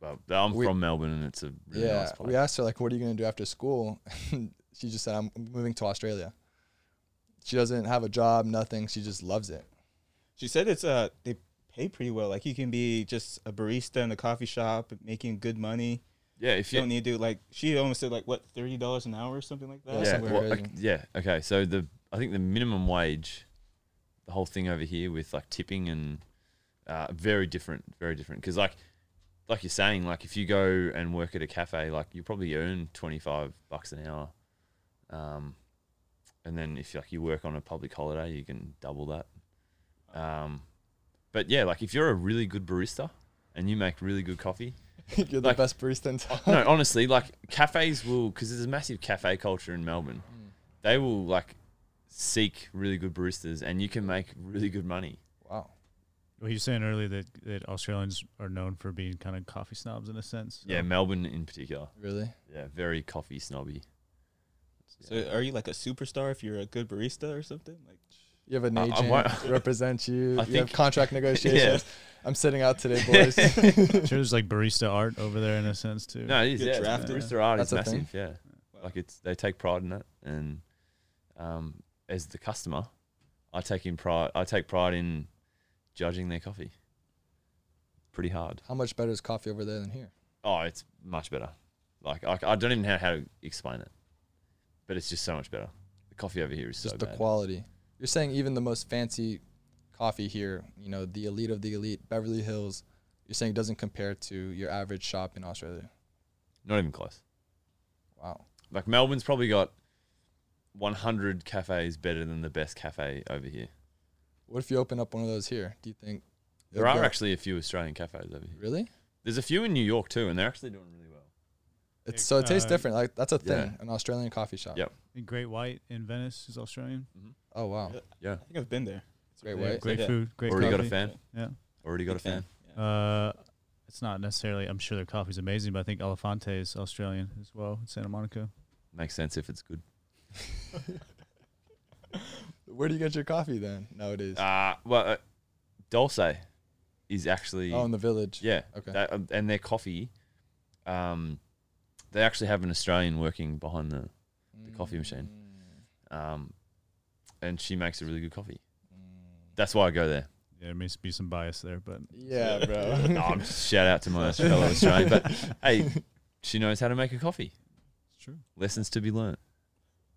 But I'm We- from Melbourne, and it's a really yeah, nice place. we asked her like, "What are you gonna do after school?" [laughs] she just said, "I'm moving to Australia." She doesn't have a job, nothing. She just loves it. She said it's uh they pay pretty well. Like you can be just a barista in a coffee shop making good money. yeah, if You you don't need to do like she almost said like what thirty dollars an hour or something like that. Yeah, yeah, well, ok- yeah, okay. So the I think the minimum wage, the whole thing over here with like tipping and uh, very different, very different. Because like, like you're saying, like if you go and work at a cafe, like you probably earn twenty five bucks an hour, um, and then if like you work on a public holiday, you can double that. Um, but yeah, like if you're a really good barista and you make really good coffee, [laughs] You're the Like- best barista in [laughs] town. no, honestly, like cafes will because there's a massive cafe culture in Melbourne. They will like seek really good baristas, and you can make really good money. Wow. Well, you were saying earlier that, that Australians are known for being kind of coffee snobs in a sense. Yeah, Melbourne in particular. Really? Yeah, very coffee snobby. So are you like a superstar if you're a good barista or something? Like You have an I- I agent won't- to represent you. [laughs] I you have think- contract [laughs] negotiations. I'm sitting out today, [laughs] boys. Sure, there's like barista art over there in a sense too. No, it is. Yeah, drafted. barista art is That's thing? massive. Yeah, Wow. like it's they take pride in it, and um, as the customer, I take in pride. I take pride in judging their coffee. Pretty hard. How much better is coffee over there than here? Oh, it's much better. Like I, I don't even know how to explain it, but it's just so much better. The coffee over here is Just so the bad. quality. You're saying even the most fancy coffee here, you know, the elite of the elite, Beverly Hills, you're saying it doesn't compare to your average shop in Australia. Not even close. Wow. Like Melbourne's probably got 100 cafes better than the best cafe over here. What if you open up one of those here? Do you think There are go- actually a few Australian cafes over here. really? There's a few in New York too, and they're actually doing really well. It's so it tastes Uh, different. Like that's a yeah. thing, an Australian coffee shop. Yep. And Great White in Venice is Australian. Oh wow. Yeah. Yeah, I think I've been there. It's Great really White. Great Yeah. food, great already got a fan. Yeah. Already got a fan. Uh, it's not necessarily. I'm sure their coffee's amazing, but I think Elefante is Australian as well in Santa Monica. Makes sense if it's good. [laughs] Where do you get your coffee then nowadays? Uh well, uh, Dulce is actually oh, in the village. yeah. Okay. That, um, and their coffee, um, they actually have an Australian working behind the the coffee machine. Mm, um, and she makes a really good coffee. mm. That's why I go there. Yeah, there may be some bias there, but Yeah, bro. [laughs] no, I'm shout out to my [laughs] fellow Australian, but hey, she knows how to make a coffee. it's true. Lessons to be learned.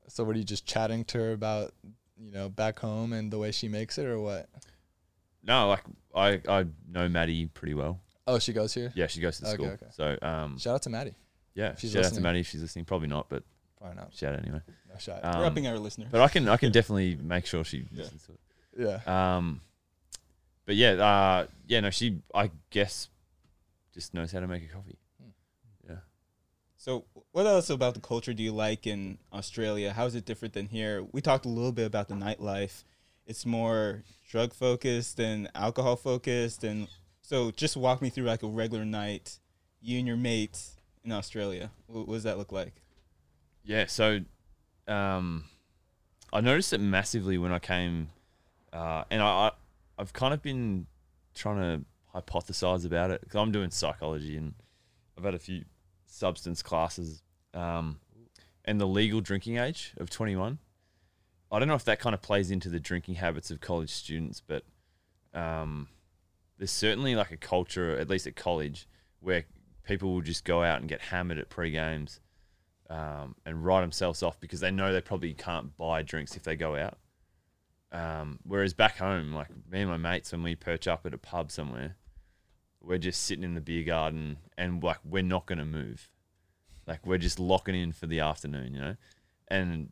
so what are you just chatting to her about, you know, back home and the way she makes it or what? No, like I I know Maddie pretty well. Oh, she goes here? Yeah, she goes to Okay, school. okay. So um, Shout out to Maddie. yeah, she's shout out to listening. Maddie if she's listening. Probably not, but Probably not. shout out anyway. No shot. Um, We're upping our listeners. But I can I can definitely make sure she Yeah. listens to it. yeah. Um, but yeah, uh, yeah, no, she I guess just knows how to make a coffee. Yeah. So, what else about the culture do you like in Australia? How is it different than here? We talked a little bit about the nightlife. It's more drug focused and alcohol focused, and so just walk me through like a regular night, you and your mates in Australia. What, does that look like? Yeah, so um, I noticed it massively when I came, uh, and I, I I've kind of been trying to hypothesize about it because I'm doing psychology and I've had a few substance classes, um, and the legal drinking age of 21. I don't know if that kind of plays into the drinking habits of college students, but um, there's certainly like a culture, at least at college, where people will just go out and get hammered at pre games um, and write themselves off because they know they probably can't buy drinks if they go out. Um, whereas back home, like me and my mates, when we perch up at a pub somewhere, we're just sitting in the beer garden and like we're not going to move. Like we're just locking in for the afternoon, you know? And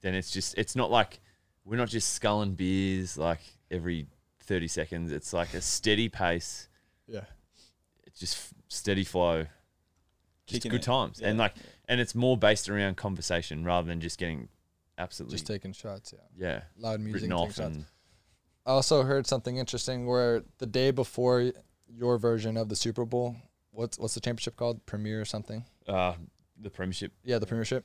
then it's just, it's not like we're not just sculling beers like every 30 seconds. It's like a steady pace, Yeah. it's just f- steady flow, just Kicking good it. times. And like, and it's more based around conversation rather than just getting absolutely Just taking shots, yeah. yeah Loud music. written off shots. I also heard something interesting where the day before your version of the Super Bowl, what's what's the championship called? Premier or something? uh, the premiership. yeah, the premiership,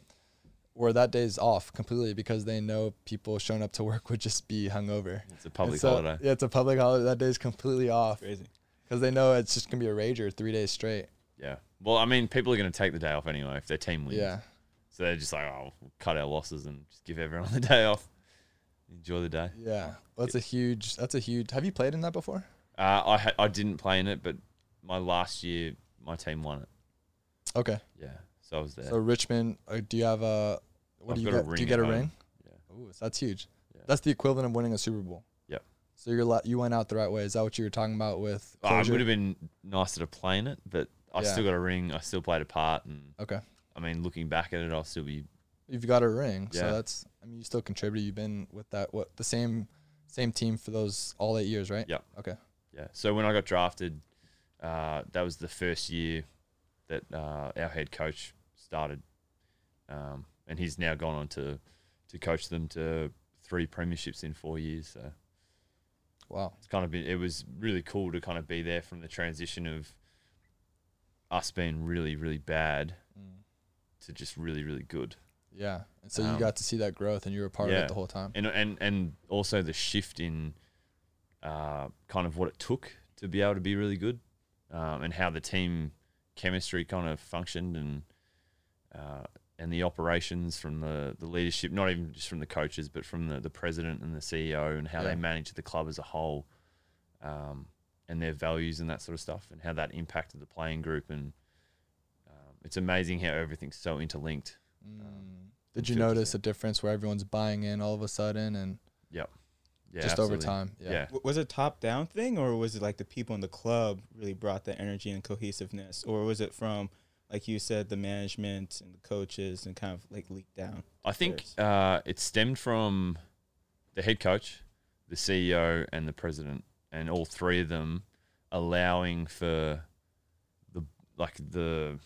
where that day's off completely because they know people showing up to work would just be hungover. It's a public so- holiday. Yeah, it's a public holiday. That day's completely off Crazy. because they know it's just gonna be a rager three days straight. Yeah. Well, I mean, people are going to take the day off anyway if their team wins. Yeah, So they're just like, oh, we'll cut our losses and just give everyone the day off. Enjoy the day. yeah. Well, that's a huge. That's a huge. Have you played in that before? Uh, I ha- I didn't play in it, but my last year, my team won it. Okay. Yeah. So I was there. So Richmond, uh, do you have a? What I've do you got a get? Do you get a home. ring? Yeah. Ooh, that's huge. Yeah. That's the equivalent of winning a Super Bowl. Yep. So you're la- you went out the right way. Is that what you were talking about with? Oh, it would have been nicer to play in it, but I Yeah. still got a ring. I still played a part, and Okay. I mean, looking back at it, I'll still be. You've got a ring, so Yeah. that's. I mean, you still contributed. You've been with that what the same same team for those all eight years, right? Yeah. Okay. Yeah. So when I got drafted, uh, that was the first year that uh, our head coach started, um, and he's now gone on to to coach them to three premierships in four years. So Wow. it's kind of been, it was really cool to kind of be there from the transition of us being really really bad Mm. to just really really good. Yeah. And so you Um, got to see that growth, and you were part of it the whole time. and and and also the shift in uh, kind of what it took to be able to be really good, um, and how the team chemistry kind of functioned, and uh, and the operations from the the leadership, not even just from the coaches, but from the the president and the CEO, and how Yeah. they managed the club as a whole, um, and their values and that sort of stuff, and how that impacted the playing group, and um, it's amazing how everything's so interlinked. Mm. Did you notice a difference where everyone's buying in all of a sudden and Yeah, just absolutely. over time? Yeah. yeah. W- Was it top down thing, or was it like the people in the club really brought the energy and cohesiveness, or was it from, like you said, the management and the coaches and kind of like leaked down? I think uh, it stemmed from the head coach, the CEO, and the president, and all three of them allowing for the like the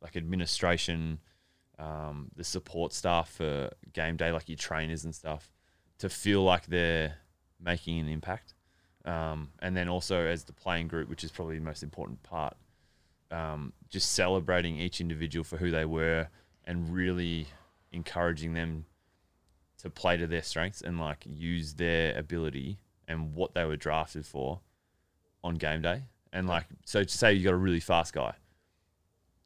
like administration, um, the support staff for game day, like your trainers and stuff, to feel like they're making an impact. Um, and then also as the playing group, which is probably the most important part, um, just celebrating each individual for who they were and really encouraging them to play to their strengths and like use their ability and what they were drafted for on game day. And like, so to say you got a really fast guy,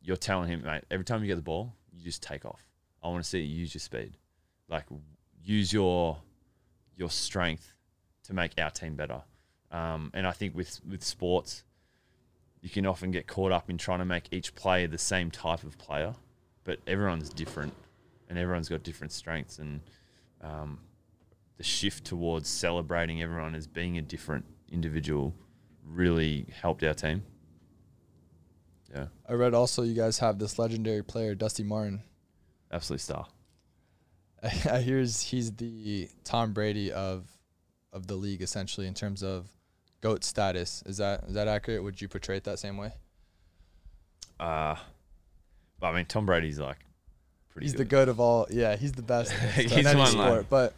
you're telling him, mate, every time you get the ball, you just take off. I want to see you use your speed, like use your your strength to make our team better. Um, and I think with with sports, you can often get caught up in trying to make each player the same type of player, but everyone's different, and everyone's got different strengths. And um, the shift towards celebrating everyone as being a different individual really helped our team. Yeah, I read also you guys have this legendary player, Dusty Martin. absolute star. [laughs] I hear he's, the Tom Brady of of the league essentially in terms of goat status. Is that is that accurate? Would you portray it that same way? Uh, but I mean, Tom Brady's like pretty. he's good. the goat of all. Yeah, he's the best [laughs] He's in one sport. like- but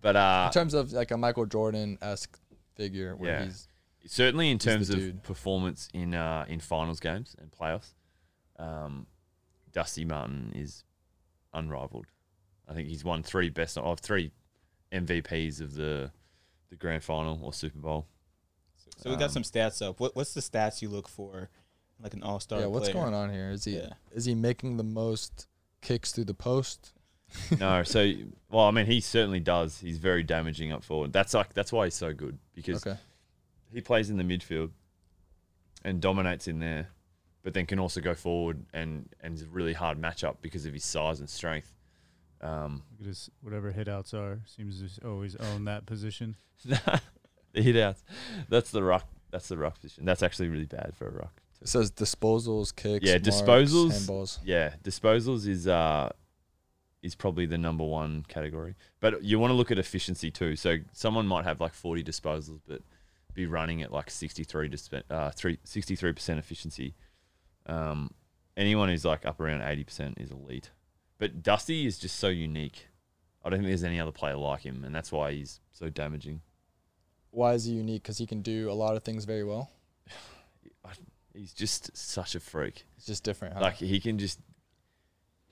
but uh, in terms of like a Michael Jordan esque figure, where Yeah. he's certainly in He's terms of dude. performance in uh, in finals games and playoffs, um, Dusty Martin is unrivaled. I think he's won three best of three MVPs of the the grand final or Super Bowl. So, so we got Um, some stats up. What what's the stats you look for, like an all star? yeah. What's going on here? Is he Yeah. is he making the most kicks through the post? [laughs] no, so well, I mean, he certainly does. He's very damaging up forward. That's like that's why he's so good because Okay, he plays in the midfield and dominates in there, but then can also go forward and and is a really hard matchup because of his size and strength. Um, Look at his whatever hit outs are. Seems to always own that position. [laughs] the hit outs, that's the rock. That's the rock position. That's actually really bad for a rock. it says disposals, kicks, Yeah, marks, disposals. handballs. Yeah, disposals is uh is probably the number one category. But you want to look at efficiency too. So someone might have like 40 disposals, but be running at like 63 disp- uh, three, 63% efficiency. Um, anyone who's like up around 80% is elite. But Dusty is just so unique. I don't think there's any other player like him, and that's why he's so damaging. Why is he unique? Because he can do a lot of things very well. [sighs] He's just such a freak. It's just different. Huh? Like he can just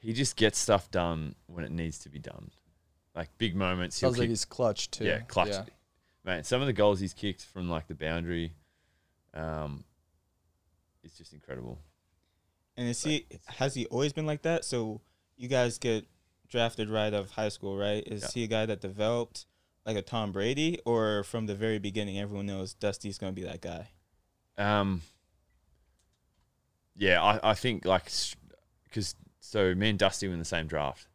he just gets stuff done when it needs to be done. Like big moments. he'll Sounds like he's clutch too. yeah, clutch. Yeah. Man, some of the goals he's kicked from like the boundary, um, it's just incredible. And is he has he always been like that? So you guys get drafted right out of high school, right? Is Yeah. he a guy that developed like a Tom Brady, or from the very beginning, everyone knows Dusty's going to be that guy? Um, yeah, I, I think like because so me and Dusty were in the same draft,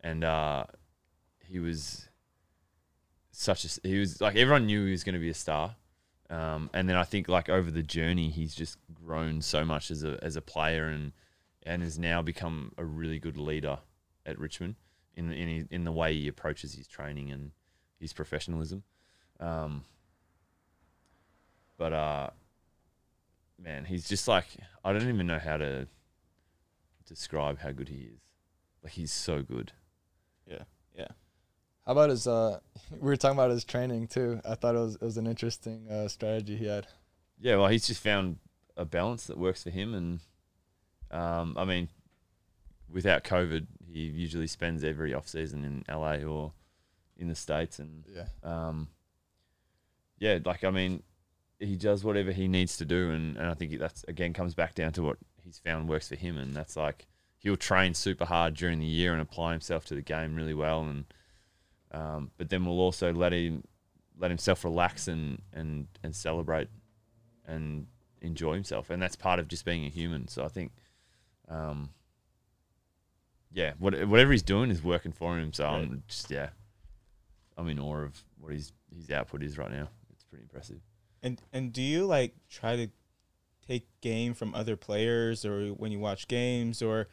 and uh, he was such a he was like everyone knew he was going to be a star, um, and then I think like over the journey he's just grown so much as a as a player and and has now become a really good leader at Richmond in in in the way he approaches his training and his professionalism. Um, but uh, man, he's just like I don't even know how to describe how good he is. Like he's so good. Yeah, yeah. How about his? Uh, [laughs] we were talking about his training too. I thought it was it was an interesting uh, strategy he had. Yeah, well, he's just found a balance that works for him, and um, I mean, without COVID, he usually spends every off season in LA or in the states, and Yeah. um, yeah, like I mean, he does whatever he needs to do, and, and I think that's again comes back down to what he's found works for him, and that's like he'll train super hard during the year and apply himself to the game really well, and um, but then we'll also let him let himself relax and and and celebrate and enjoy himself, and that's part of just being a human. So I think. Um, yeah, what, whatever he's doing is working for him. So I'm just yeah, I'm in awe of what his his output is right now. It's pretty impressive. And and do you like try to take game from other players, or when you watch games, or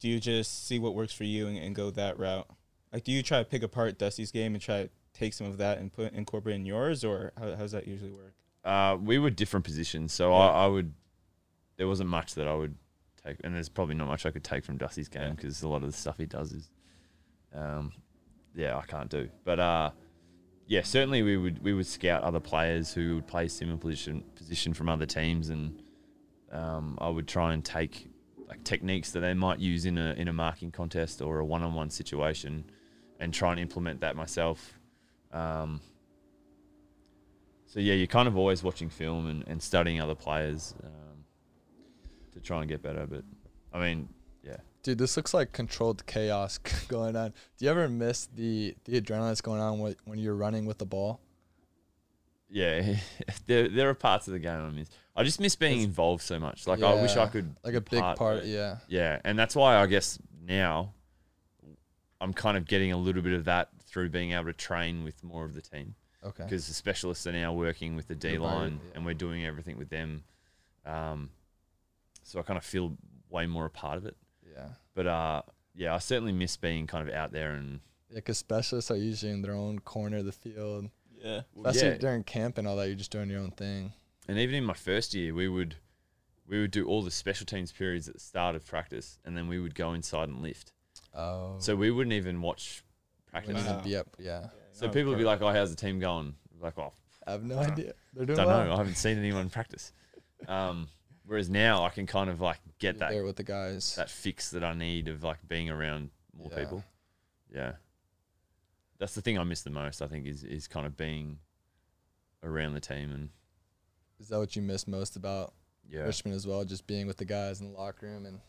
do you just see what works for you and, and go that route? Like, do you try to pick apart Dusty's game and try to take some of that and put incorporate in yours, or how how does that usually work? Uh, we were different positions, so Yeah. I, I would. There wasn't much that I would take, and there's probably not much I could take from Dusty's game because a lot of the stuff he does is, um, yeah, I can't do. But uh, yeah, certainly we would we would scout other players who would play similar position position from other teams, and um, I would try and take like techniques that they might use in a in a marking contest or a one on one situation, and try and implement that myself. Um, so yeah, you're kind of always watching film and, and studying other players um, to try and get better. But I mean, yeah, Dude, this looks like controlled chaos [laughs] going on. Do you ever miss the the adrenaline that's going on when, when you're running with the ball? yeah, [laughs] there there are parts of the game I miss. I just miss being It's- involved so much. Like I wish I could Like a big of part, yeah. Yeah, and that's why I guess now I'm kind of getting a little bit of that through being able to train with more of the team Okay. because the specialists are now working with the D line yeah. and we're doing everything with them. Um, so I kind of feel way more a part of it. Yeah. But uh, yeah, I certainly miss being kind of out there and Yeah, because specialists are usually in their own corner of the field. Yeah, Especially yeah. during camp and all that, you're just doing your own thing. and even in my first year, we would we would do all the special teams periods at the start of practice, and then we would go inside and lift. Oh. So we wouldn't even watch practice. wouldn't Wow. be up. Yeah. So people would be like, "Oh, how's the team going?" Like, "Oh, I have no Dunno. idea. They're doing I don't well. know. I haven't seen anyone practice." Um, whereas now I can kind of like get You're that there with the guys. that fix that I need of like being around more Yeah. people. Yeah, that's the thing I miss the most. I think is is kind of being around the team and Is that what you miss most about yeah, Richmond as well? Just being with the guys in the locker room and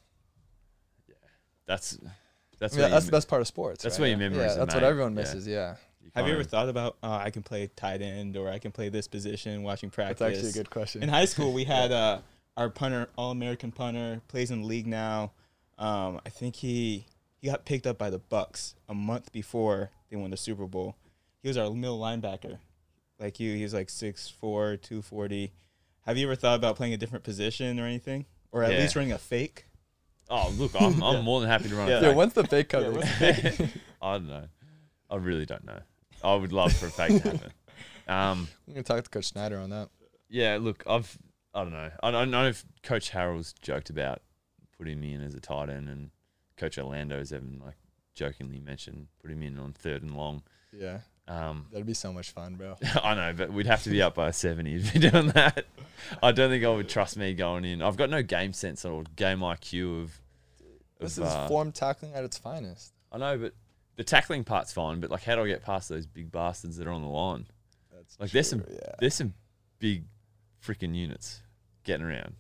Yeah, that's that's I mean, that's the best part of sports. that's right? where your memories Yeah, are that's what everyone misses. Yeah, Have you kinda- ever thought about uh, I can play tight end or I can play this position watching practice? that's actually a good question. In high school, we [laughs] had uh, our punter, all American punter, plays in the league now. Um, I think he he got picked up by the Bucs a month before they won the Super Bowl. He was our middle linebacker, like you. He was like 6'4", 240. Have you ever thought about playing a different position or anything, or at Yeah. least running a fake? Oh, look, I'm, I'm [laughs] more than happy to run. Yeah. a yeah, when's the fake Yeah, [laughs] coming? when's [laughs] I don't know. I really don't know. I would love for a fake to happen. Um, I'm gonna talk to Coach Snyder on that. yeah, look, I've I don't know. I don't know if Coach Harrell's joked about putting me in as a tight end, and Coach Orlando's even like jokingly mentioned putting me in on third and long. Yeah, Um, that'd be so much fun, bro. [laughs] I know, but we'd have to be up by seventy if you're doing that. [laughs] I don't think I would trust me going in. I've got no game sense or game IQ of This of, is uh, form tackling at its finest. I know, but the tackling part's fine. But like, how do I get past those big bastards that are on the line? That's Like, there's some yeah. there's some big freaking units getting around.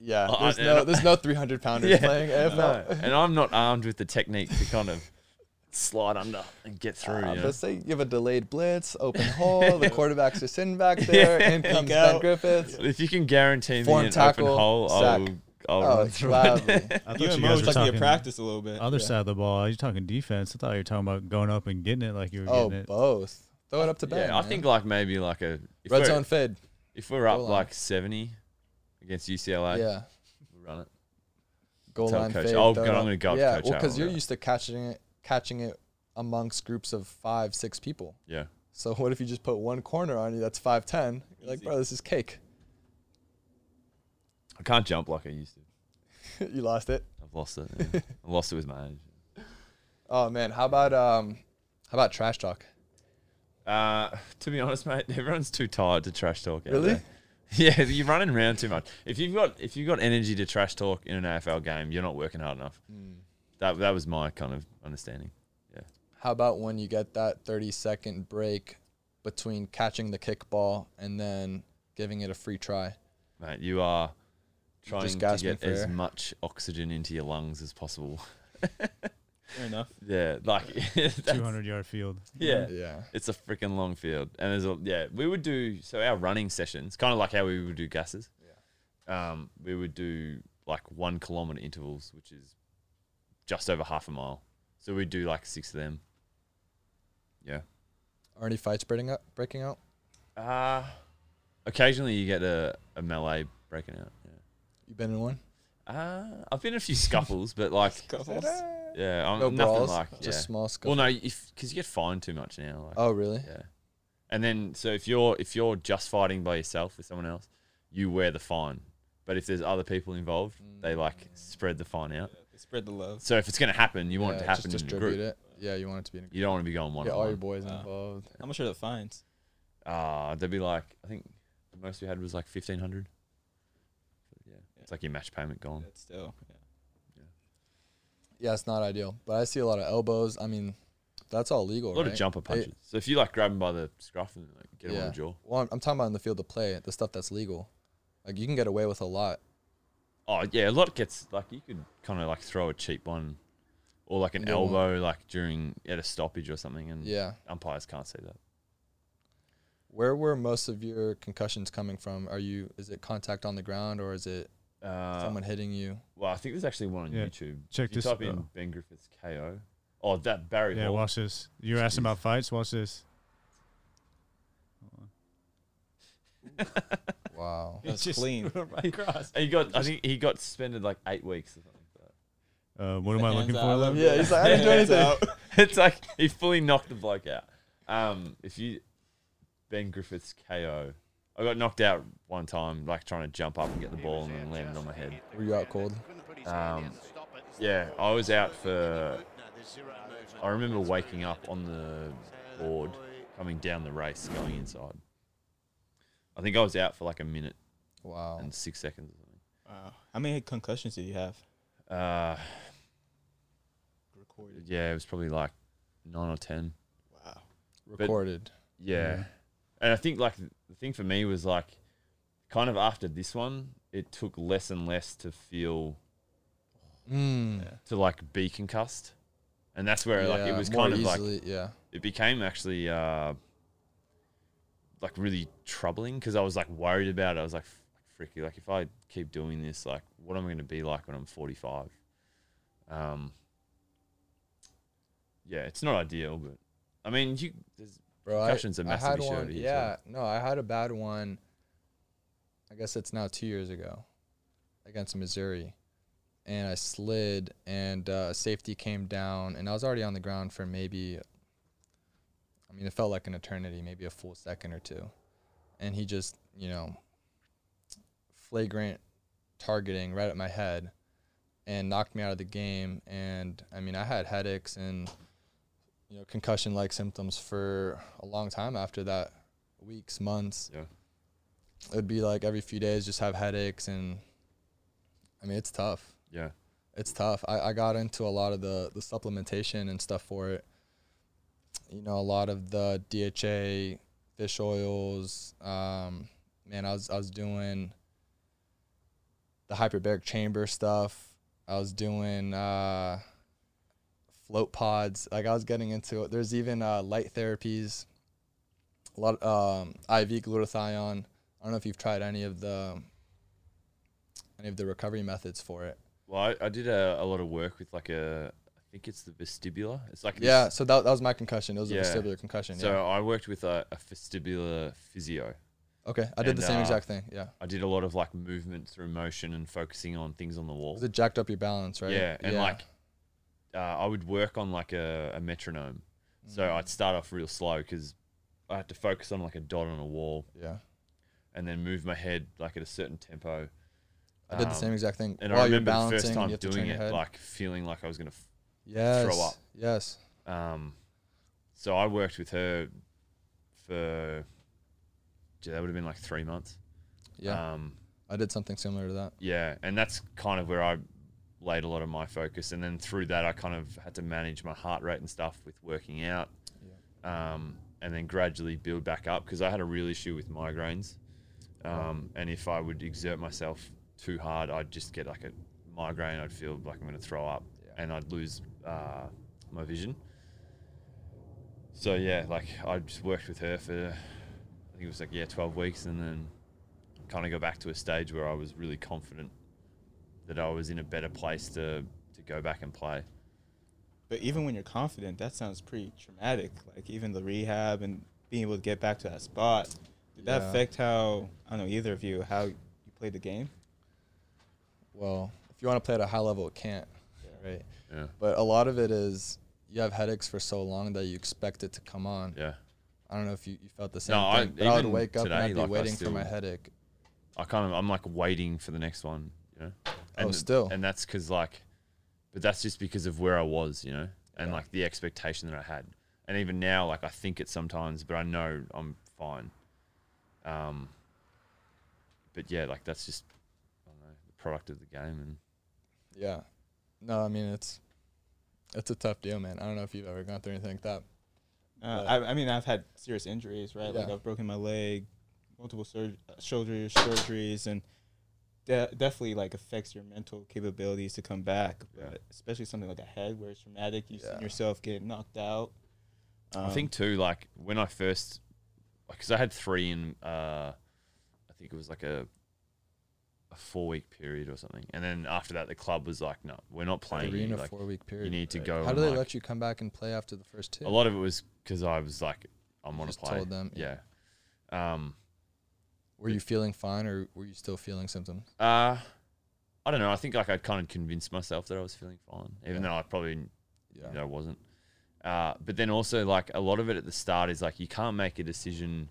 Yeah, Oh, there's and no I- there's no 300 pounders [laughs] playing AFL. No, and I'm not armed with the technique to kind of slide under and get through. Uh, you know? but say you have a delayed blitz, open hole, the [laughs] quarterbacks are sitting back there, in [laughs] comes Ben out. Griffiths. If you can guarantee me Form an tackle, open hole, I sack. will. I'll Oh, run through gladly. I thought You you and guys Mo were talking to practice a little bit. other Yeah. side of the ball. You're talking defense. I thought you were talking about going up and getting it like you were Oh, getting it. both. Throw it up to Ben. yeah, I man. think like maybe like a if red we're, zone fade. If we're up Goal line. like 70 against UCLA, yeah, we'll run it. goal Tell line Coach- fade. I'll throw go- it I'm gonna go up Yeah, Coach well, because you're used to catching it, catching it amongst groups of five, six people. Yeah. So what if you just put one corner on you that's five ten? You're like, bro, this is cake. I can't jump like I used to. [laughs] you lost it. I've lost it. yeah. I've lost it with my age. [laughs] Oh man, how about um, how about trash talk? Uh, to be honest, mate, everyone's too tired to trash talk. Really? [laughs] Yeah, you're running around too much. If you've got if you've got energy to trash talk in an AFL game, you're not working hard enough. Hmm. That that was my kind of understanding. Yeah. How about when you get that 30 second break between catching the kickball and then giving it a free try? Mate, you are trying Just to get as air. much oxygen into your lungs as possible. [laughs] Fair enough. Yeah, like [laughs] 200 yard field. Yeah, Yeah. it's a freaking long field, and there's a yeah. We would do so our running sessions, kind of like how we would do gassers. Yeah. Um, we would do like one kilometer intervals, which is just over half a mile. So we'd do like six of them. Yeah. Are any fights breaking up? Breaking out? Uh occasionally you get a, a melee breaking out. Yeah. You been in one? Uh, I've been in a few scuffles, but like, [laughs] Couples. yeah, I'm No nothing brawls. like, yeah. Just small scuffles. Well, scuffle. no, if because you get fined too much now. Like, Oh really? Yeah. And then so if you're if you're just fighting by yourself with someone else, you wear the fine. But if there's other people involved, they like spread the fine out. They spread the love. So if it's gonna happen, you want it Yeah, to happen Just in a distribute group. it. Yeah, you want it to be in a You don't want to be going one Get on all your one. boys Wow. involved. How much are the fines? Ah, they'd be like I think the most we had was like fifteen hundred. Yeah, it's like your match payment gone. That's still. Yeah. Yeah, it's not ideal, but I see a lot of elbows. I mean, that's all legal, A lot right? of jumper They- punches. so if you like grab him by the scruff and like get them on Yeah. the jaw. Well, I'm, I'm talking about in the field of play, the stuff that's legal. Like you can get away with a lot. Oh yeah, a lot gets like you could kind of like throw a cheap one, or like an And elbow like during at a stoppage or something, and Yeah. umpires can't see that. Where were most of your concussions coming from? Are you? Is it contact on the ground or is it Uh, someone hitting you? Well, I think there's actually one on Yeah. YouTube. Check if you this type in out. Ben Griffiths KO. Oh, that Barry Yeah, Hall. watch this. You were asking about fights. Watch this. [laughs] Wow. [laughs] That's Just clean. [laughs] right across. he got. I think he got suspended like eight weeks or something. like. Uh, what am I looking for? I love Lou? Yeah, he's like, I didn't do Hands anything. out. it's like he fully knocked the bloke out. Um, if you Ben Griffiths KO, I got knocked out one time, like trying to jump up and get the ball and then landed on my head. Were you out cold? Um, yeah, I was out for. I remember waking up on the board, coming down the race, going inside. I think I was out for like a minute Wow. and six seconds or something. Wow. How many concussions did you have? Uh, Recorded. yeah, it was probably like nine or ten. Wow. Recorded. Yeah. Yeah. And I think like the thing for me was like kind of after this one, it took less and less to feel Mm. to like be concussed. And that's where like it was kind of like yeah. it became actually uh like really troubling because I was like worried about it. I was like freaky like if I keep doing this like what am I going to be like when I'm 45? Um Yeah, it's not ideal, but I mean, you there's Bro, I, Concussions are I had massively one. Yeah, no, I had a bad one. I guess it's now two years ago, against Missouri, and I slid, and uh, safety came down, and I was already on the ground for maybe. I mean, it felt like an eternity, maybe a full second or two, and he just, you know, flagrant targeting right at my head, and knocked me out of the game. And I mean, I had headaches and you know, concussion like symptoms for a long time after that weeks, months. Yeah. It'd be like every few days just have headaches and I mean it's tough. Yeah. it's tough. I, I got into a lot of the the supplementation and stuff for it. You know, a lot of the DHA fish oils. Um, man, I was I was doing the hyperbaric chamber stuff. I was doing uh, float pods. Like I was getting into it. There's even uh, light therapies. A lot um, IV glutathione. I don't know if you've tried any of the any of the recovery methods for it. Well, I, I did a, a lot of work with like a, I think it's the vestibular. It's like Yeah, so that, that was my concussion. It was Yeah. a vestibular concussion. So yeah. I worked with a, a vestibular physio. Okay, I did the same uh, exact thing. Yeah. I did a lot of like movement through motion and focusing on things on the wall. It jacked up your balance, right? Yeah, and like uh, I would work on like a, a metronome. So Mm. I'd start off real slow because I had to focus on like a dot on a wall yeah, and then move my head like at a certain tempo. I did the Um, same exact thing. And While I remember the first time you have to turn doing it, like feeling like I was gonna. F- yes, up. Yes. um, so I worked with her for. Gee, that would have been like three months. Yeah, Um, I did something similar to that. Yeah, and that's kind of where I laid a lot of my focus, and then through that, I kind of had to manage my heart rate and stuff with working out, um, and then gradually build back up because I had a real issue with migraines, um, and if I would exert myself too hard, I'd just get like a migraine. I'd feel like I'm going to throw up, Yeah. and I'd lose uh, my vision. So yeah, like I just worked with her for, I think it was like yeah, twelve weeks, and then kind of go back to a stage where I was really confident that I was in a better place to to go back and play. But even when you're confident, that sounds pretty traumatic. Like even the rehab and being able to get back to that spot. Did that affect how I don't know either of you how you played the game? Well, if you want to play at a high level, it can't, right? Yeah, But a lot of it is you have headaches for so long that you expect it to come on. yeah. I don't know if you, you felt the same No, I- thing, but I would even wake up today, and I'd be like, I waiting for my still- headache. I kind of I'm like waiting for the next one, you know. Oh, still. and that's because like, but that's just because of where I was, you know, and Yeah. like the expectation that I had, and even now, like I think it sometimes, but I know I'm fine. Um. But yeah, like that's just I don't know the product of the game, and Yeah. No, I mean it's it's a tough deal, man. I don't know if you've ever gone through anything like that. Uh, I, I mean, I've had serious injuries, right? Like I've broken my leg, multiple sur- shoulder surgeries, and de- definitely like affects your mental capabilities to come back. Yeah. But especially something like a head where it's traumatic, you've Yeah. seen yourself get knocked out. I Um, think too, like when I first, because I had three in, uh, I think it was like a, a four week period or something, and then after that, the club was like, no, we're not playing. Three in you. a Like, four week period. You need to right? go How and, do they like- let you come back and play after the first two? a lot of it was because I was like, I'm want to just play. told them, yeah. Um. Were you feeling fine or were you still feeling symptoms? Uh, I don't know. I think like I'd kind of convinced myself that I was feeling fine, even Yeah. though I probably Yeah. you know, wasn't. Uh, but then also like a lot of it at the start is like you can't make a decision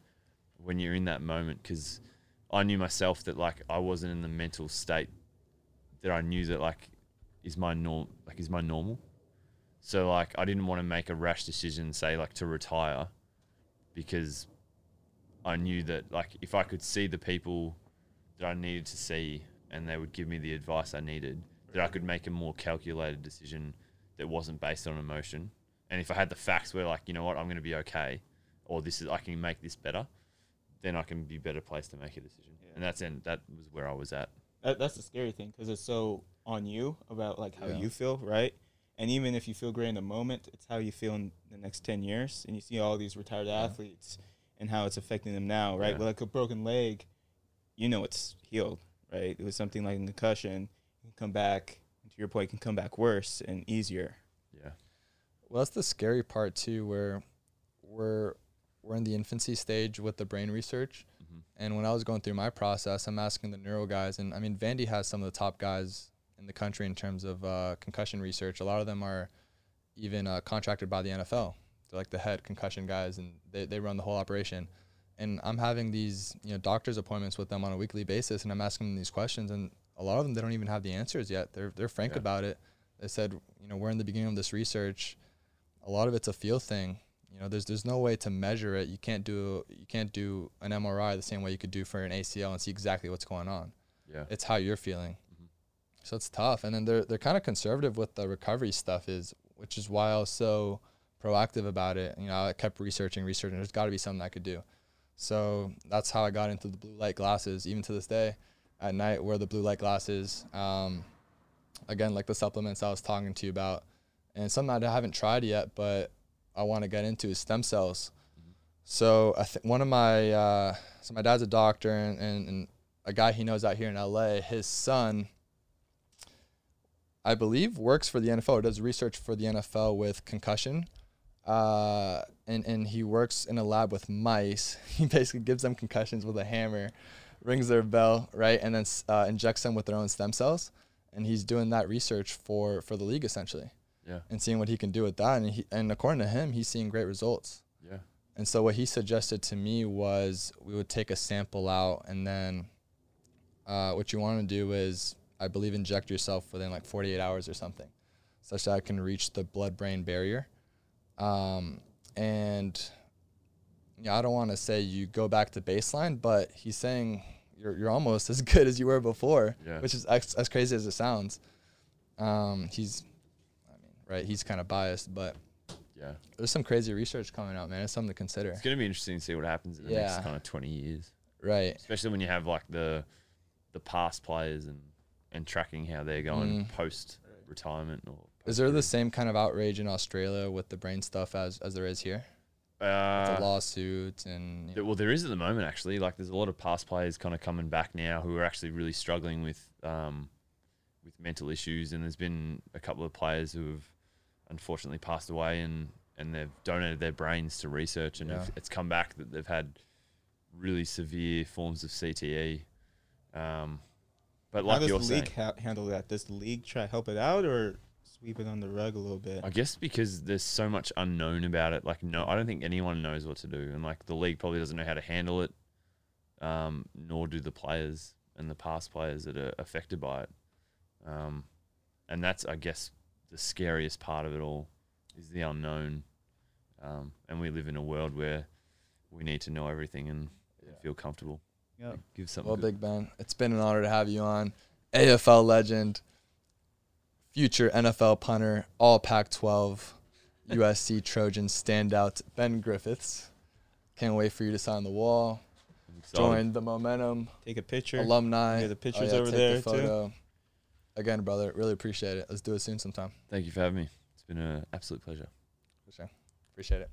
when you're in that moment because I knew myself that like I wasn't in the mental state that I knew that like is my norm like is my normal. So like I didn't want to make a rash decision, say like to retire, because I knew that like if I could see the people that I needed to see and they would give me the advice I needed, that I could make a more calculated decision that wasn't based on emotion. And if I had the facts where like, you know what, I'm gonna be okay, or this is I can make this better, then I can be better placed to make a decision. Yeah. And that's and that was where I was at. that, that's the scary thing because it's so on you about like how Yeah. you feel, right? And even if you feel great in the moment, it's how you feel in the next ten years. And you see all these retired Yeah. athletes and how it's affecting them now, right? Yeah. With like a broken leg, you know it's healed, right? It was something like a concussion, you can come back. To your point, it can come back worse and easier. Yeah. Well, that's the scary part too, where we're we're in the infancy stage with the brain research. hmm And when I was going through my process, I'm asking the neuro guys, and I mean, Vandy has some of the top guys in the country in terms of uh, concussion research. A lot of them are even uh, contracted by the NFL. They're like the head concussion guys, and they, they run the whole operation. And I'm having these, you know, doctor's appointments with them on a weekly basis, and I'm asking them these questions, and a lot of them they don't even have the answers yet. They're they're frank Yeah. about it. They said, you know, we're in the beginning of this research. A lot of it's a feel thing. You know, there's there's no way to measure it. You can't do you can't do an MRI the same way you could do for an ACL and see exactly what's going on. Yeah. It's how you're feeling. Mhm. So it's tough, and then they're they're kind of conservative with the recovery stuff, is which is why I was so proactive about it. You know, I kept researching, researching. There's got to be something I could do. So that's how I got into the blue light glasses. Even to this day, at night, wear the blue light glasses. Um, again, like the supplements I was talking to you about, and something I haven't tried yet, but I want to get into is stem cells. So I think one of my uh, so my dad's a doctor and, and, and a guy he knows out here in LA. His son, I believe, works for the NFL or does research for the NFL with concussion. Uh, and and he works in a lab with mice. [laughs] He basically gives them concussions with a hammer, rings their bell, right, and then uh, injects them with their own stem cells. And he's doing that research for for the league essentially, Yeah. and seeing what he can do with that. And he, and according to him, he's seeing great results. Yeah. And so what he suggested to me was we would take a sample out and then uh, what you want to do is I believe inject yourself within like 48 hours or something, such that it can reach the blood-brain barrier. Um, and yeah, I don't want to say you go back to baseline, but he's saying you're you're almost [laughs] as good as you were before, Yeah. which is as, as crazy as it sounds. Um, he's, I mean, right? He's kind of biased, but Yeah. there's some crazy research coming out, man. It's something to consider. It's going to be interesting to see what happens in the Yeah. next kind of 20 years, Right. especially when you have like the the past players and and tracking how they're going Mm. post retirement or Is there the same kind of outrage in Australia with the brain stuff as as there is here? uh, the lawsuits and you There- well, there is at the moment actually. Like, there's a lot of past players kind of coming back now who are actually really struggling with um, with mental issues, and there's been a couple of players who have unfortunately passed away, and and they've donated their brains to research, and Yeah. it's come back that they've had really severe forms of CTE. Um, but How like does you're the saying, league ha- handle that? Does the league try to help it out or sweep it on the rug a little bit? I guess because there's so much unknown about it. Like, no, I don't think anyone knows what to do, and like the league probably doesn't know how to handle it, um, nor do the players and the past players that are affected by it. Um, and that's, I guess, the scariest part of it all is the unknown. Um, and we live in a world where we need to know everything and, and feel comfortable. Yep. Give something. well, good. Big Ben, it's been an honor to have you on. AFL legend, future NFL punter, all Pac-12, USC Trojan standout Ben Griffiths. Can't wait for you to sign the wall. Join the momentum Take a picture. alumni. Yeah, the pictures Oh, over take there, the too. photo. Again, brother, really appreciate it. Let's do it soon sometime. Thank you for having me. It's been an absolute pleasure. For sure. Appreciate it.